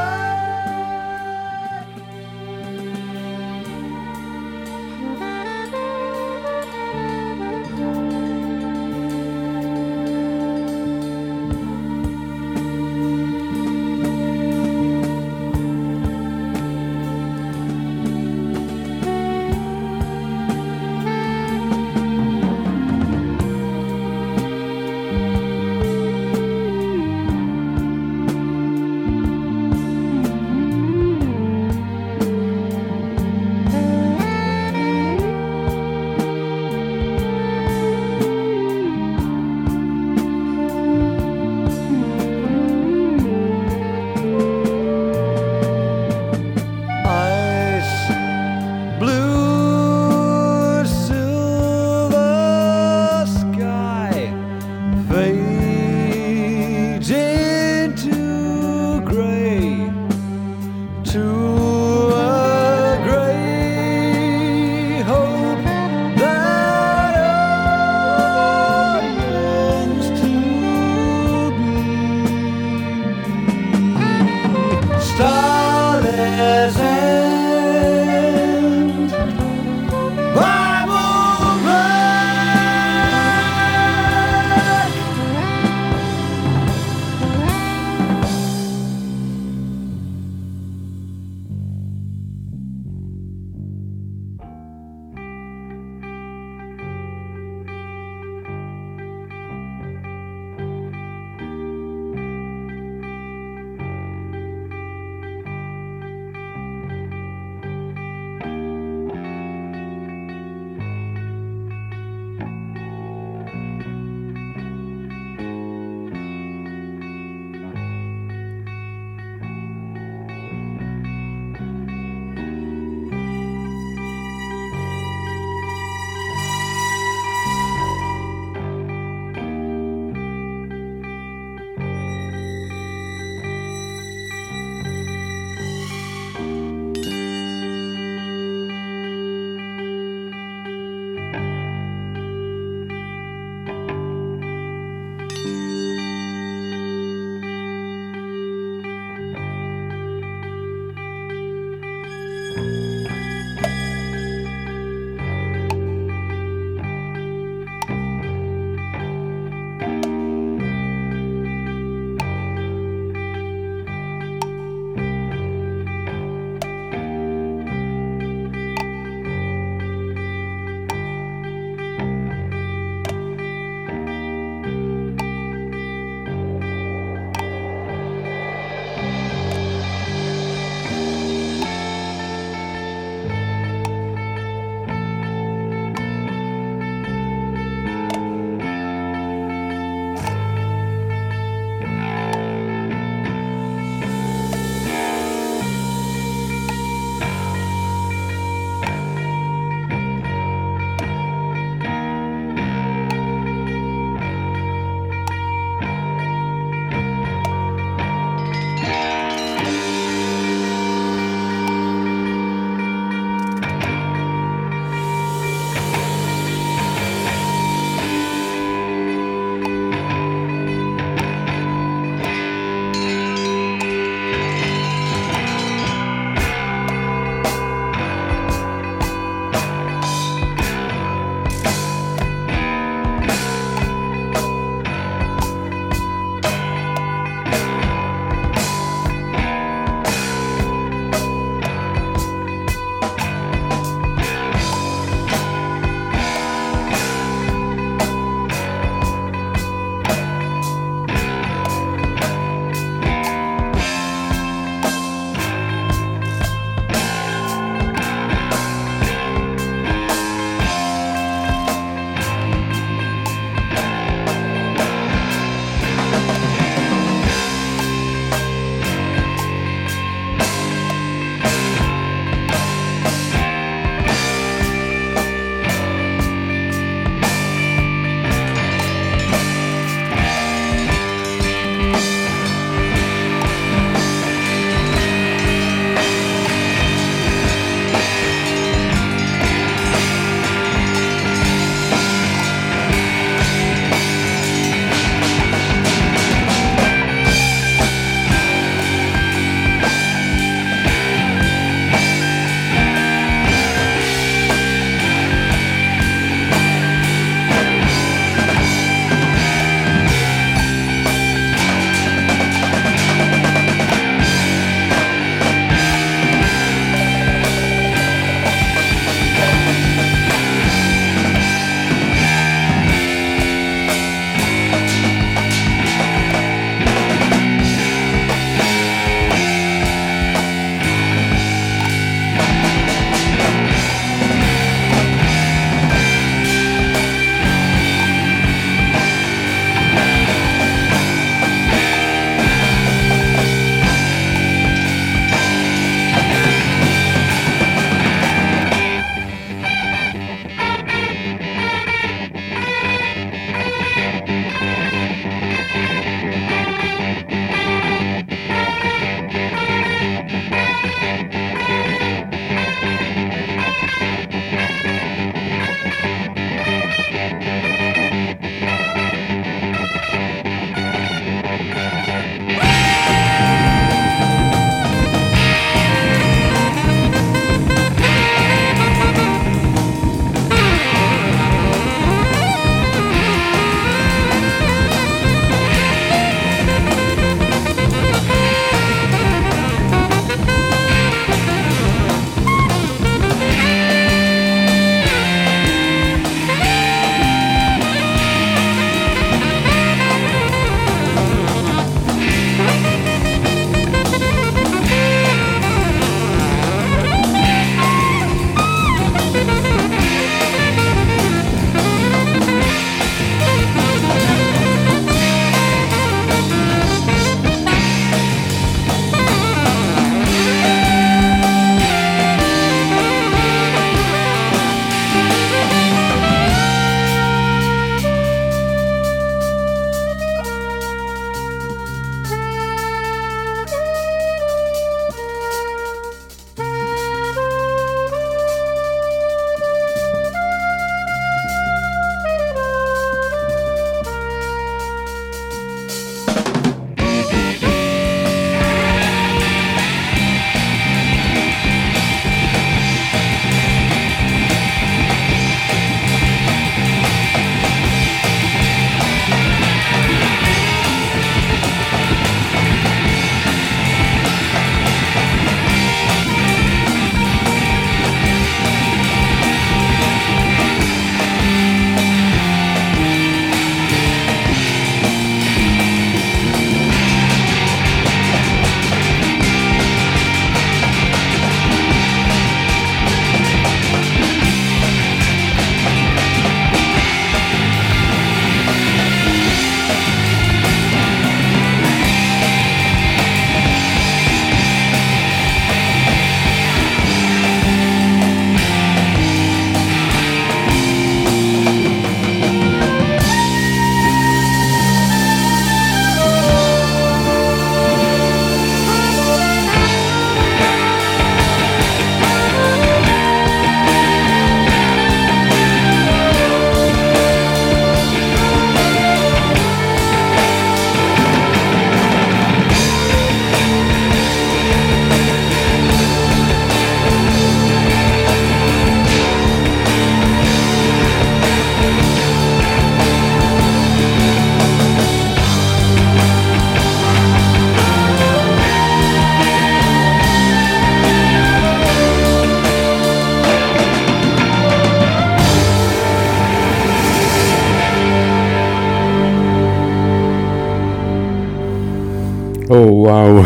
wow,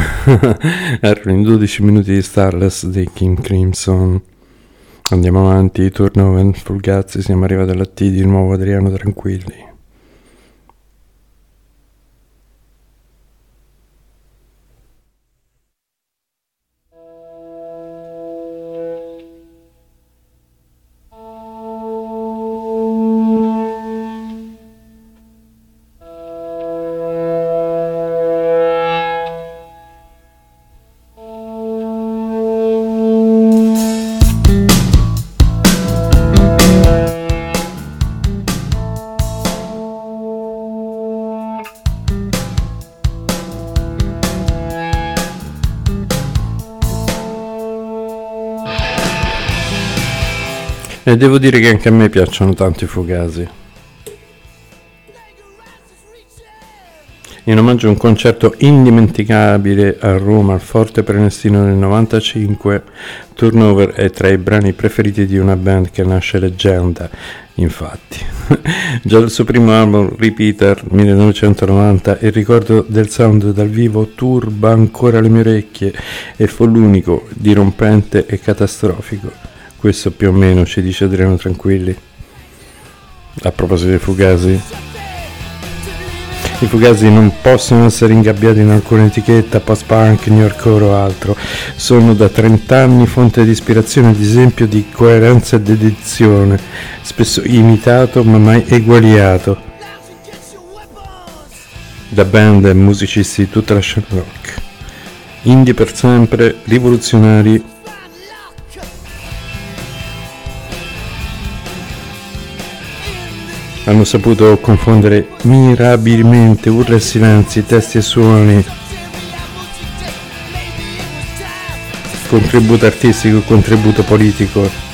erano in 12 minuti di Starless dei King Crimson. Andiamo avanti, turno Fulgazzi, siamo arrivati alla T di nuovo Adriano Tranquilli. Devo dire che anche a me piacciono tanto i Fugasi. In omaggio a un concerto indimenticabile a Roma al Forte Prenestino nel 95, Turnover è tra i brani preferiti di una band che nasce leggenda, infatti. Già dal suo primo album Repeater 1990 il ricordo del sound dal vivo turba ancora le mie orecchie e fu l'unico, dirompente e catastrofico. Questo più o meno ci dice Adriano Tranquilli. A proposito dei Fugasi. I Fugasi non possono essere ingabbiati in alcuna etichetta, post-punk, new yorkcore o altro. Sono da 30 anni fonte di ispirazione ed esempio di coerenza e dedizione, spesso imitato ma mai eguagliato da band e musicisti di tutta la scena rock. Indie per sempre, rivoluzionari hanno saputo confondere mirabilmente urla e silenzi, testi e suoni, contributo artistico, contributo politico.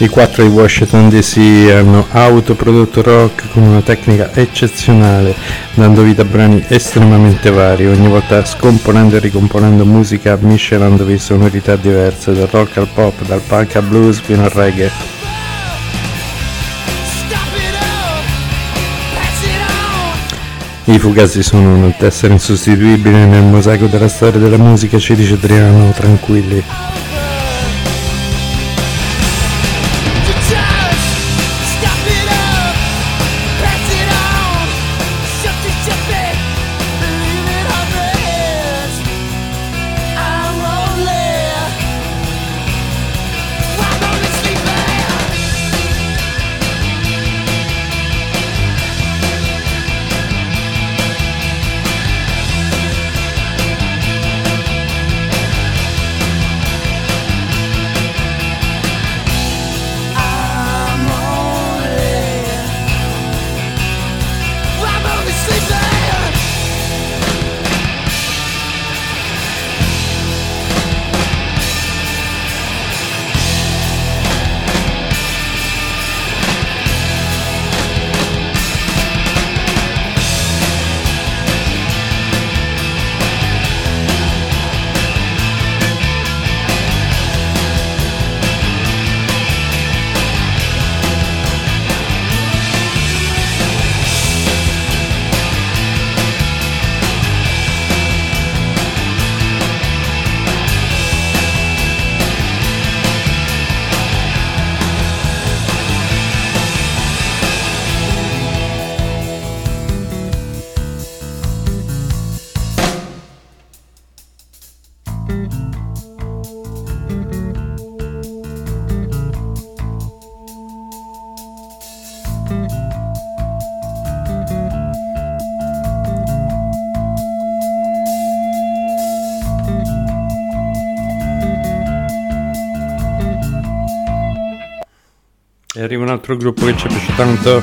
I quattro di Washington DC hanno autoprodotto rock con una tecnica eccezionale, dando vita a brani estremamente vari, ogni volta scomponendo e ricomponendo musica, miscelandovi sonorità diverse, dal rock al pop, dal punk al blues fino al reggae. I Fugazzi sono una tessera insostituibile nel mosaico della storia della musica, ci dice Adriano, tranquilli. Arriva un altro gruppo che ci piace tanto.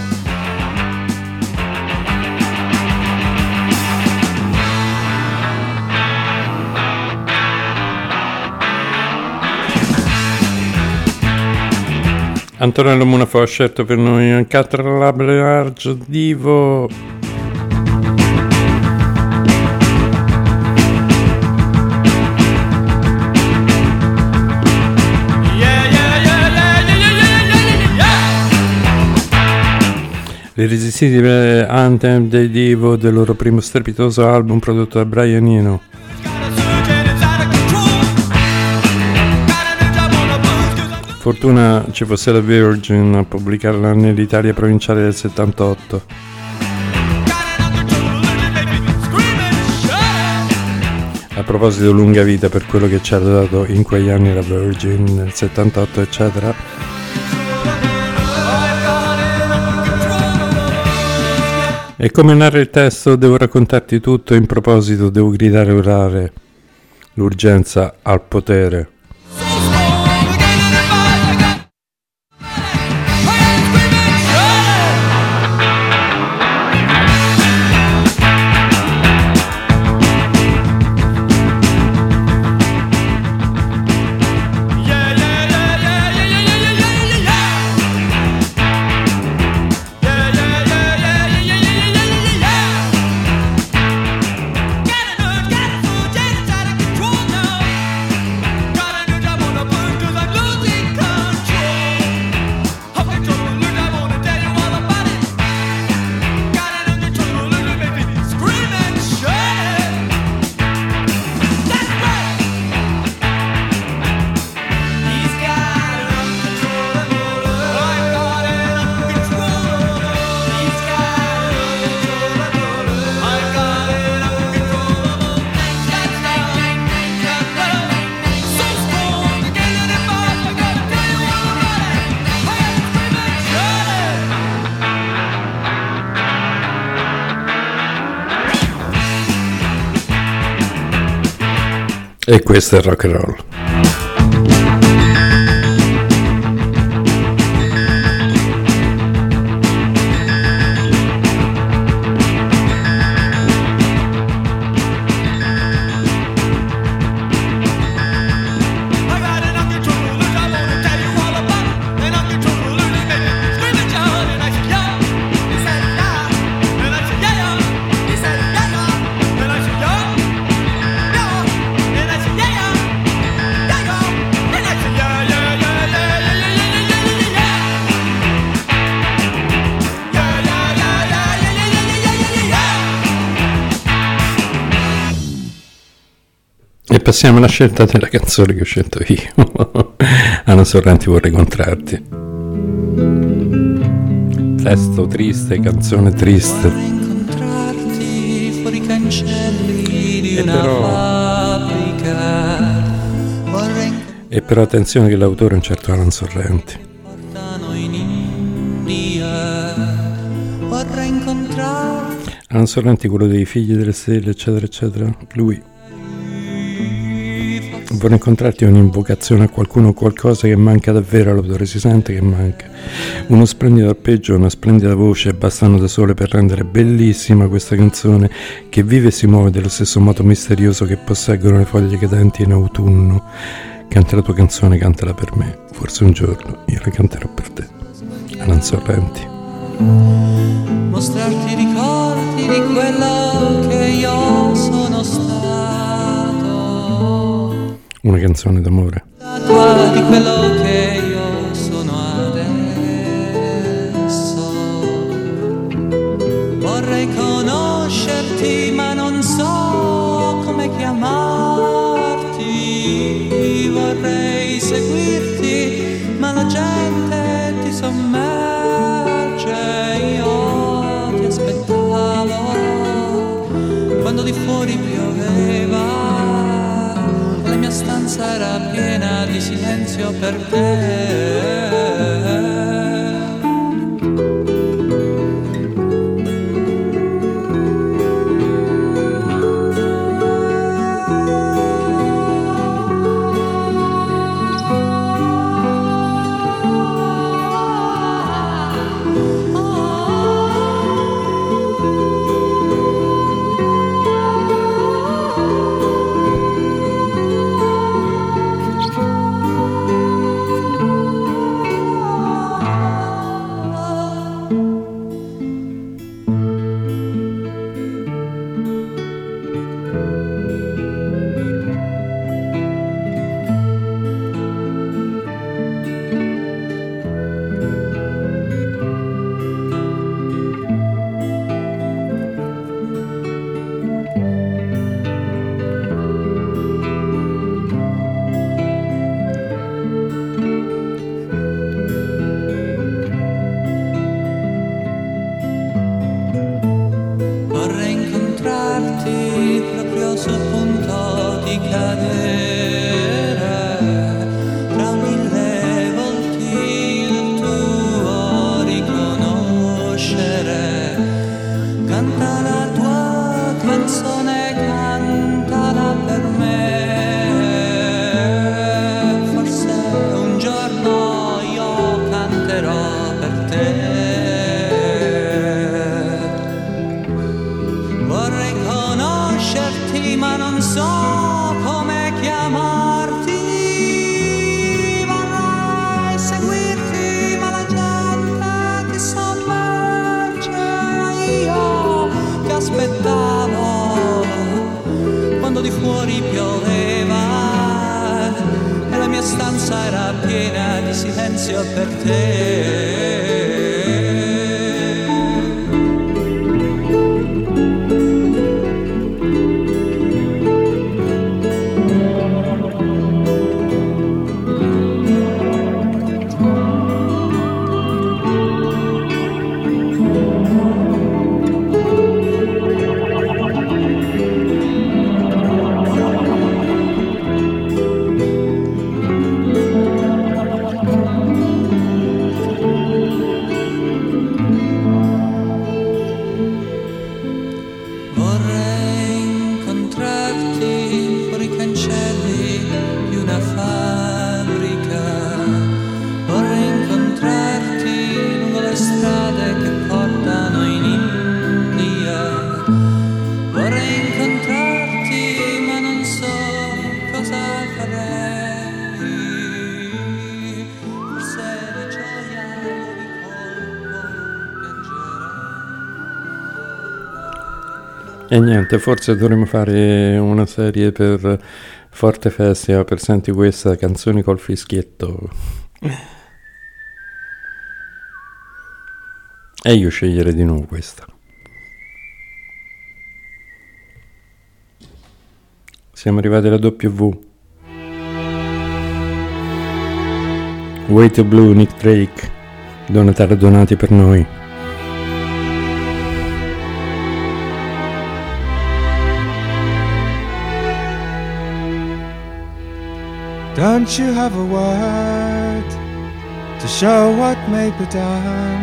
Antonello Munafo ha scelto per noi un Catralable Large L'irresistibile Anthem dei Divo del loro primo strepitoso album prodotto da Brian Eno. Fortuna ci fosse la Virgin a pubblicarla nell'Italia provinciale del 78. A proposito, lunga vita per quello che ci ha dato in quegli anni la Virgin, nel 78, eccetera. E come narra il testo, devo raccontarti tutto, in proposito devo gridare e urlare l'urgenza al potere. Questo è rock and roll. Passiamo alla scelta della canzone che ho scelto io. Anna Sorrenti vorrei incontrarti. Testo triste, canzone triste. incontrarti fuori i cancelli di E una però- fabbrica. Vorrei E però attenzione che l'autore è un certo Alan Sorrenti. Alan Sorrenti, quello dei figli delle stelle, eccetera, eccetera. Lui. Vorrei incontrarti un'invocazione a qualcuno qualcosa che manca davvero all'autore, si sente che manca. Uno splendido arpeggio, una splendida voce bastano da sole per rendere bellissima questa canzone che vive e si muove dello stesso modo misterioso che posseggono le foglie cadenti in autunno. Canta la tua canzone, cantala per me. Forse un giorno io la canterò per te. Alan Sorrenti. mostrarti ricordi di quello Una canzone d'amore. Statua di quello che io sono adesso. Vorrei conoscerti, ma non so come chiamarti. Vorrei seguirti, ma la gente ti sommerge. Di silenzio per te. di fuori pioveva e la mia stanza era piena di silenzio per te. E niente, forse dovremmo fare una serie per Forte Festival per senti questa canzoni col fischietto. E io sceglierei di nuovo questa. Siamo arrivati alla W. Way to Blue, Nick Drake. Donatella donati per noi. Don't you have a word to show what may be done?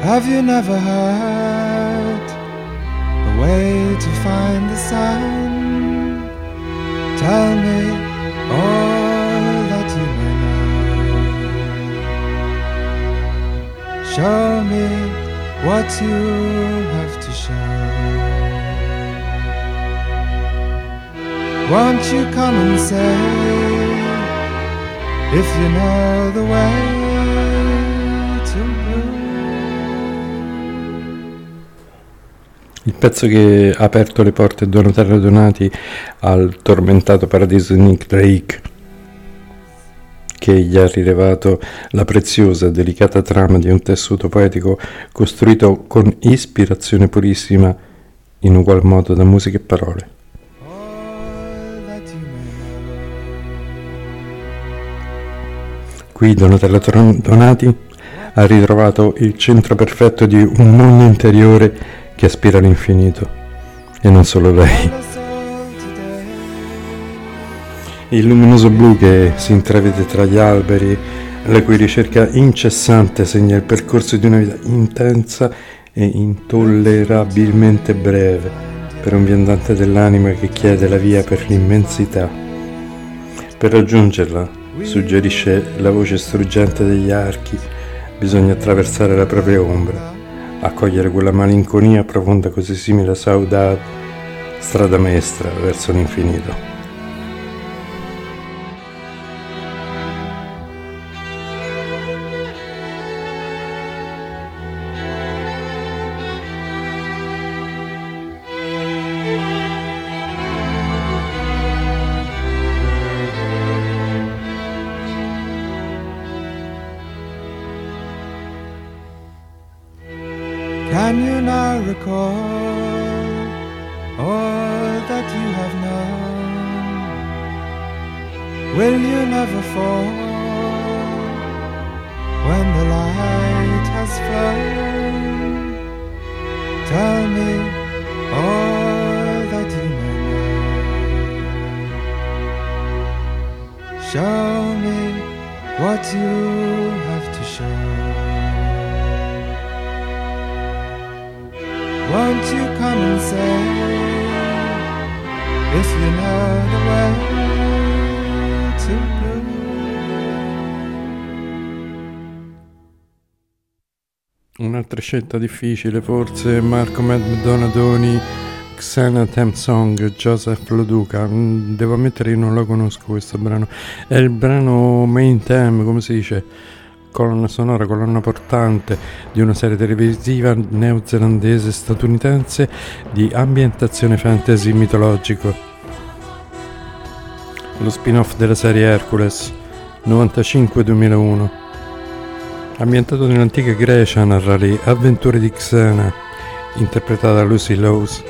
Have you never heard a way to find the sun? Tell me all that you may know. Show me what you have to show. Won't you come and say if you know the way to blue? Il pezzo che ha aperto le porte Donatella Donati al tormentato paradiso di Nick Drake, che gli ha rilevato la preziosa e delicata trama di un tessuto poetico costruito con ispirazione purissima in ugual modo da musica e parole. Qui Donatella Tor- Donati ha ritrovato il centro perfetto di un mondo interiore che aspira all'infinito. E non solo lei. Il luminoso blu che si intravede tra gli alberi, la cui ricerca incessante segna il percorso di una vita intensa e intollerabilmente breve per un viandante dell'anima che chiede la via per l'immensità. Per raggiungerla, suggerisce la voce struggente degli archi, bisogna attraversare la propria ombra, accogliere quella malinconia profonda così simile a Saudade, strada maestra verso l'infinito. Can you now recall all that you have known? Will you never fall when the light has flown? Tell me all that you know. Show me what you Won't you come and say if you know the way to blue? Un'altra scelta difficile, forse Marco Med Donadoni, Xena Theme Song, Joseph Loduca. Mm, Devo ammettere che non lo conosco questo brano. È il brano main theme, come si dice? Colonna sonora, colonna portante di una serie televisiva neozelandese statunitense di ambientazione fantasy mitologico. lo spin-off della serie Hercules 95-2001. Ambientato nell'antica Grecia, narra le avventure di Xena, interpretata da Lucy Lowes,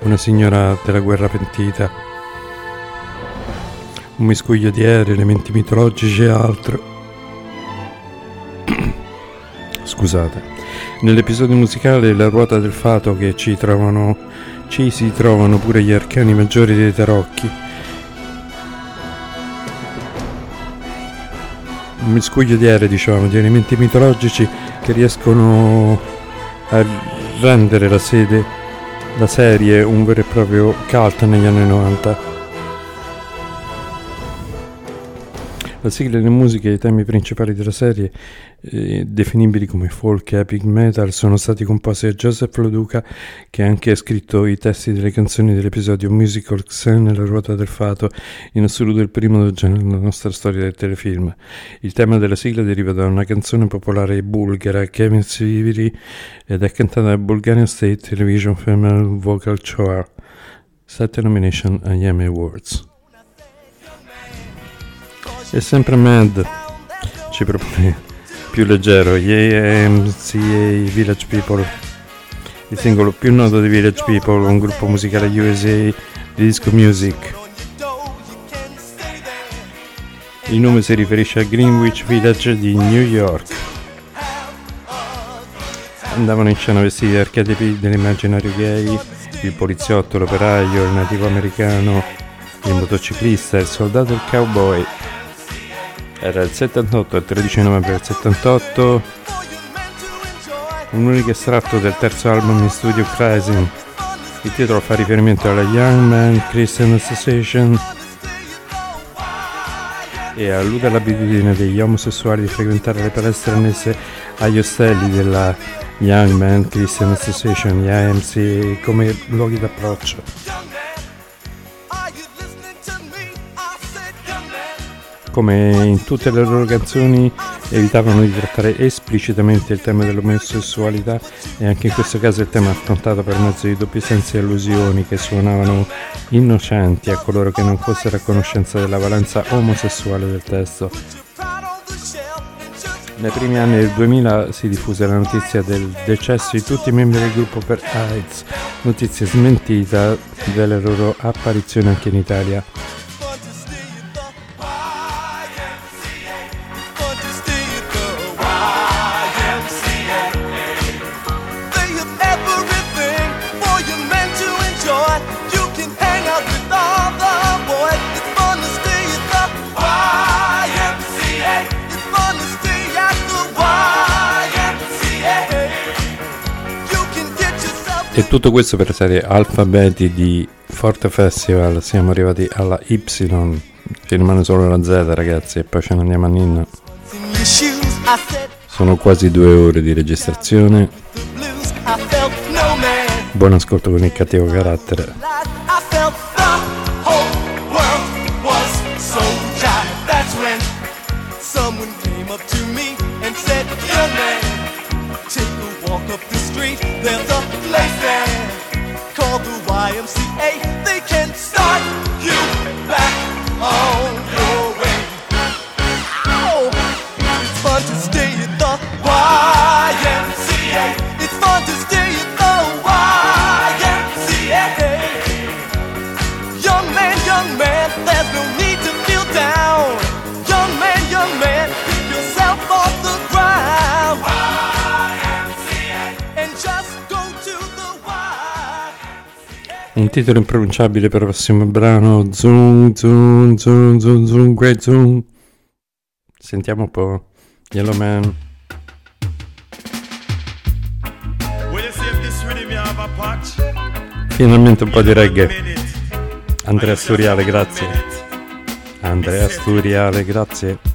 una signora della guerra pentita. Un miscuglio di aerei, elementi mitologici e altro. Scusate. Nell'episodio musicale La ruota del fato che ci trovano ci si trovano pure gli arcani maggiori dei tarocchi. Un miscuglio di aerei, diciamo, di elementi mitologici che riescono a rendere la sede, la serie, un vero e proprio cult negli anni 90. La sigla e le musiche e i temi principali della serie, eh, definibili come folk e epic metal, sono stati composti da Joseph Loduca, che ha anche scritto i testi delle canzoni dell'episodio Musical Xen e la ruota del fato, in assoluto il primo del genere nella nostra storia del telefilm. Il tema della sigla deriva da una canzone popolare bulgara, Kevin Siviri, ed è cantata da Bulgarian State Television Female Vocal Choir. Sette nomination agli Emmy Awards. E sempre Mad ci propone più leggero, gli AMCA Village People, il singolo più noto di Village People, un gruppo musicale USA di disco music. Il nome si riferisce a Greenwich Village di New York. Andavano in scena vestiti da archetipi dell'immaginario gay, il poliziotto, l'operaio, il nativo americano, il motociclista, il soldato e il cowboy. Era il 78, il 13 novembre del 78, un unico estratto del terzo album in studio Crising. Il titolo fa riferimento alla Young Man Christian Association e allude all'abitudine degli omosessuali di frequentare le palestre annesse agli ostelli della Young Man Christian Association, gli AMC, come luoghi d'approccio. Come in tutte le loro canzoni evitavano di trattare esplicitamente il tema dell'omosessualità e anche in questo caso il tema è affrontato per mezzo di doppi sensi e allusioni che suonavano innocenti a coloro che non fossero a conoscenza della valenza omosessuale del testo. Nei primi anni del 2000 si diffuse la notizia del decesso di tutti i membri del gruppo per AIDS, notizia smentita delle loro apparizioni anche in Italia. Tutto questo per serie alfabeti di Forte Festival. Siamo arrivati alla Y, che rimane solo la Z, ragazzi, e poi ce ne andiamo a Ninna. Sono quasi due ore di registrazione. Buon ascolto con il cattivo carattere. There's a YMCA. They can start you back on Un titolo impronunciabile per il prossimo brano. Zoom, zoom, zoom, zoom, zoom, great zoom. Sentiamo un po'. Yellow Man. Finalmente un po' di reggae. Andrea Sturiale, grazie. Andrea Sturiale, grazie.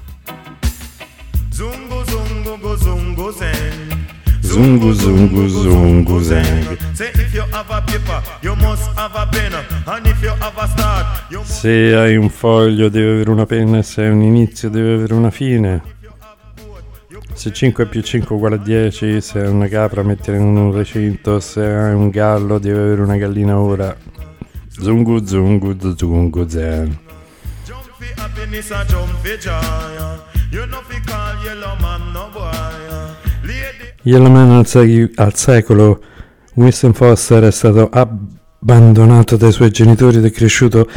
A start, you must Se hai un foglio deve avere una penna se hai un inizio deve avere una fine. Se 5 più 5 uguale a 10, se hai una capra mettere in un recinto, se hai un gallo deve avere una gallina ora. Zungu zungu zungu zen. fi happiness and jump fi joy. You know fi call yellow man. Lady Yellowman al, sec- al secolo, Winston Foster è stato abbandonato dai suoi genitori ed è cresciuto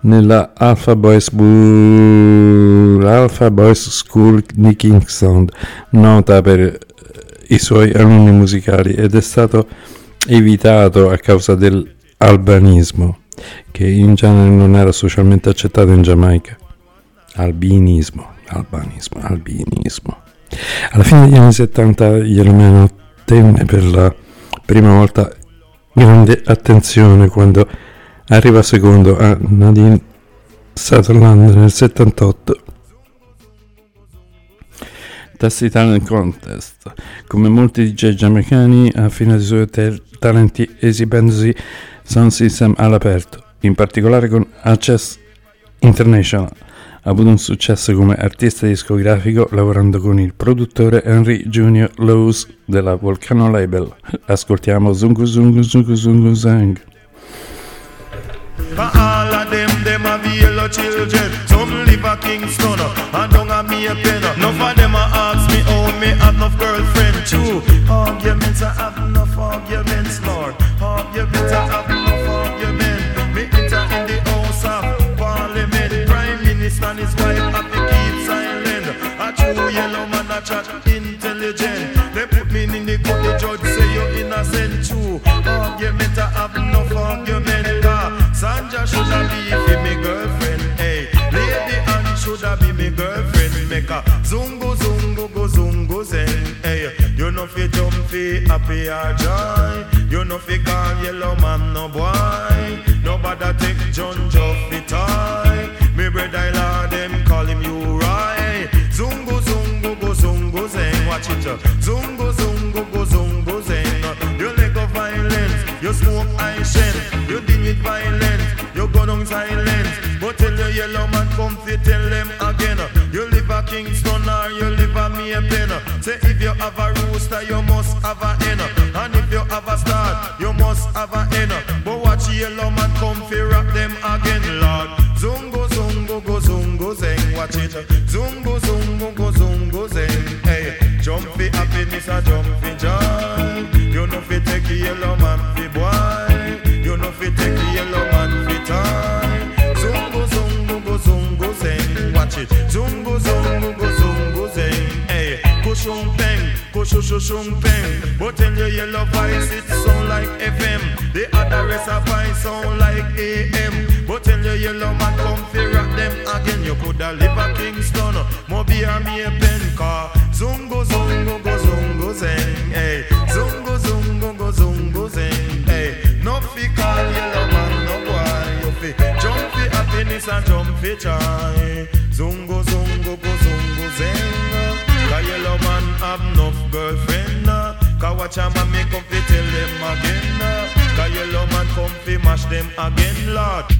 nella Alpha Boys, Bu- Alpha Boys School di Kingston, nota per eh, i suoi alunni musicali, ed è stato evitato a causa dell'albanismo, che in genere non era socialmente accettato in Giamaica. Albinismo, albanismo, albinismo. Alla fine degli anni 70 Yellowman ottenne per la prima volta grande attenzione quando arriva secondo a Nadine Sutherland nel 78 Tassi Talent Contest. Come molti DJ giamaicani ha affinato i suoi te- talenti esibendosi sound system all'aperto, in particolare con Access International. Ha avuto un successo come artista discografico lavorando con il produttore Henry Junior Lowe's della Volcano Label. Ascoltiamo Zungu Zungu Zungu Zungu Zang. Arguments I have enough arguments, Lord. Arguments I have zungo zungo go zungo zen. Hey, you know fi jump fi happy or joy. You know fi call yellow man no boy. Nobody take John Joff fi toy. Me brother Lord them call him you right. Zungo zungo go zungo zen. Watch it. uh. Zungo zungo go zungo zen. You let go violence. You smoke I shen. You deal with violence. You go down silence. But tell your yellow man come fi tell them again. You live a Kingston Say if you have a rooster, you must have a hen. And if you have a star, you must have a hen. But watch yellow man come fi rap them again, Lord. Kushushung peng. But tell your yellow voice it sound like FM. The other rest of voice sound like AM. But tell your yellow man come fi rock them again. You coulda live a Kingston, Moby or me a pen car. Zungo zungo go zungo zeng. Hey, zungo zungo go zungo zeng. Hey, no fi call yellow man no boy. You fi jump fi happiness and jump fi joy. Zungo zungo go zungo zeng. Yellow man have enough girlfriend. uh. Cause watch a man me come fi tell them again. uh. Cause yellow man come fi mash them again, Lord.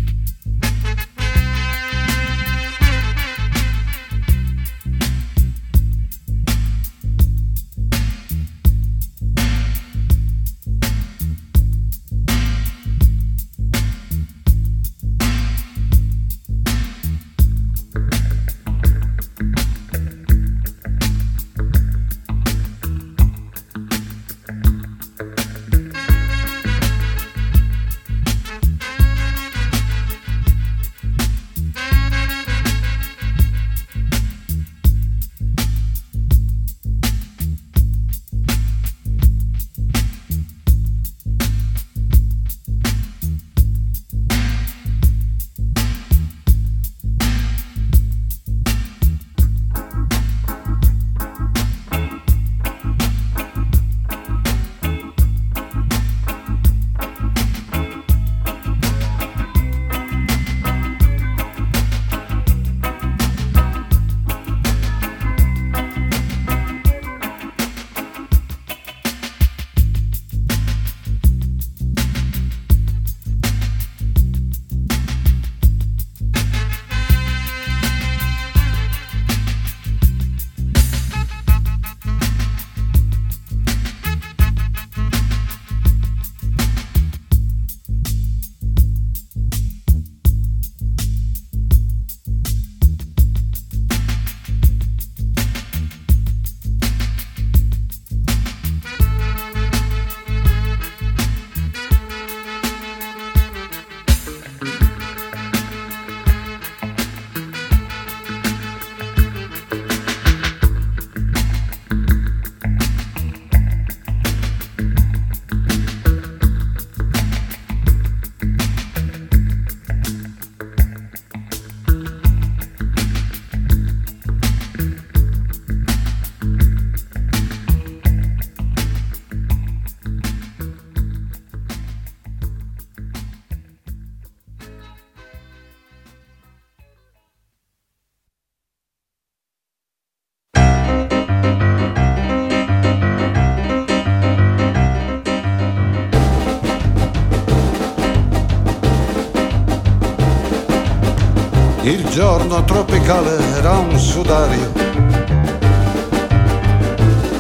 Giorno tropicale era un sudario.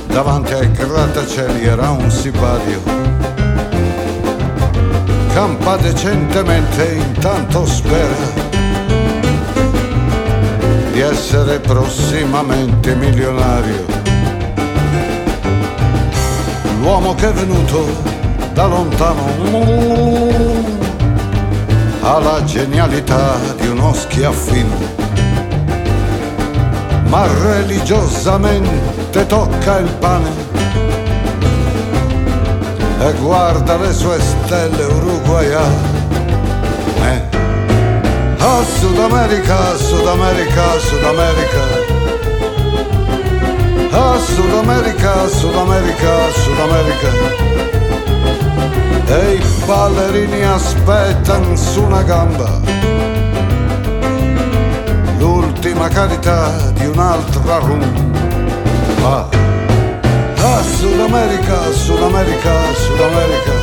Davanti ai grattacieli era un sipario. Campa decentemente, intanto spera di essere prossimamente milionario. L'uomo che è venuto da lontano ha la genialità di uno schiaffino, ma religiosamente tocca il pane e guarda le sue stelle uruguayane. A Sud America, Sud America, Sud America. A Sud America, Sud America, Sud America. E i ballerini aspettano su una gamba l'ultima carità di un'altra rumba. A Sud America, Sud America, Sud America.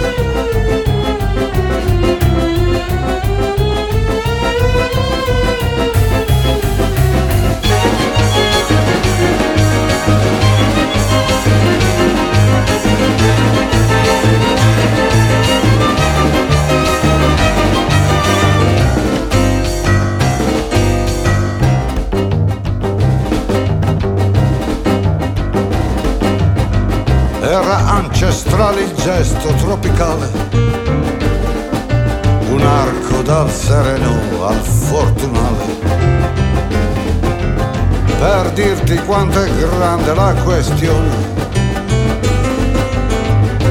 Ancestrale il gesto tropicale, un arco dal sereno al fortunale. Per dirti quanto è grande la questione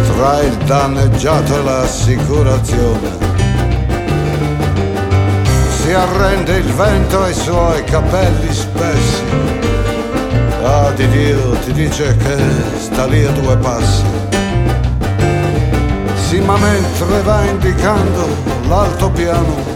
tra il danneggiato e l'assicurazione. Si arrende il vento ai suoi capelli spessi Ah di Dio ti dice che sta lì a due passi. Sì, mentre va indicando l'altopiano.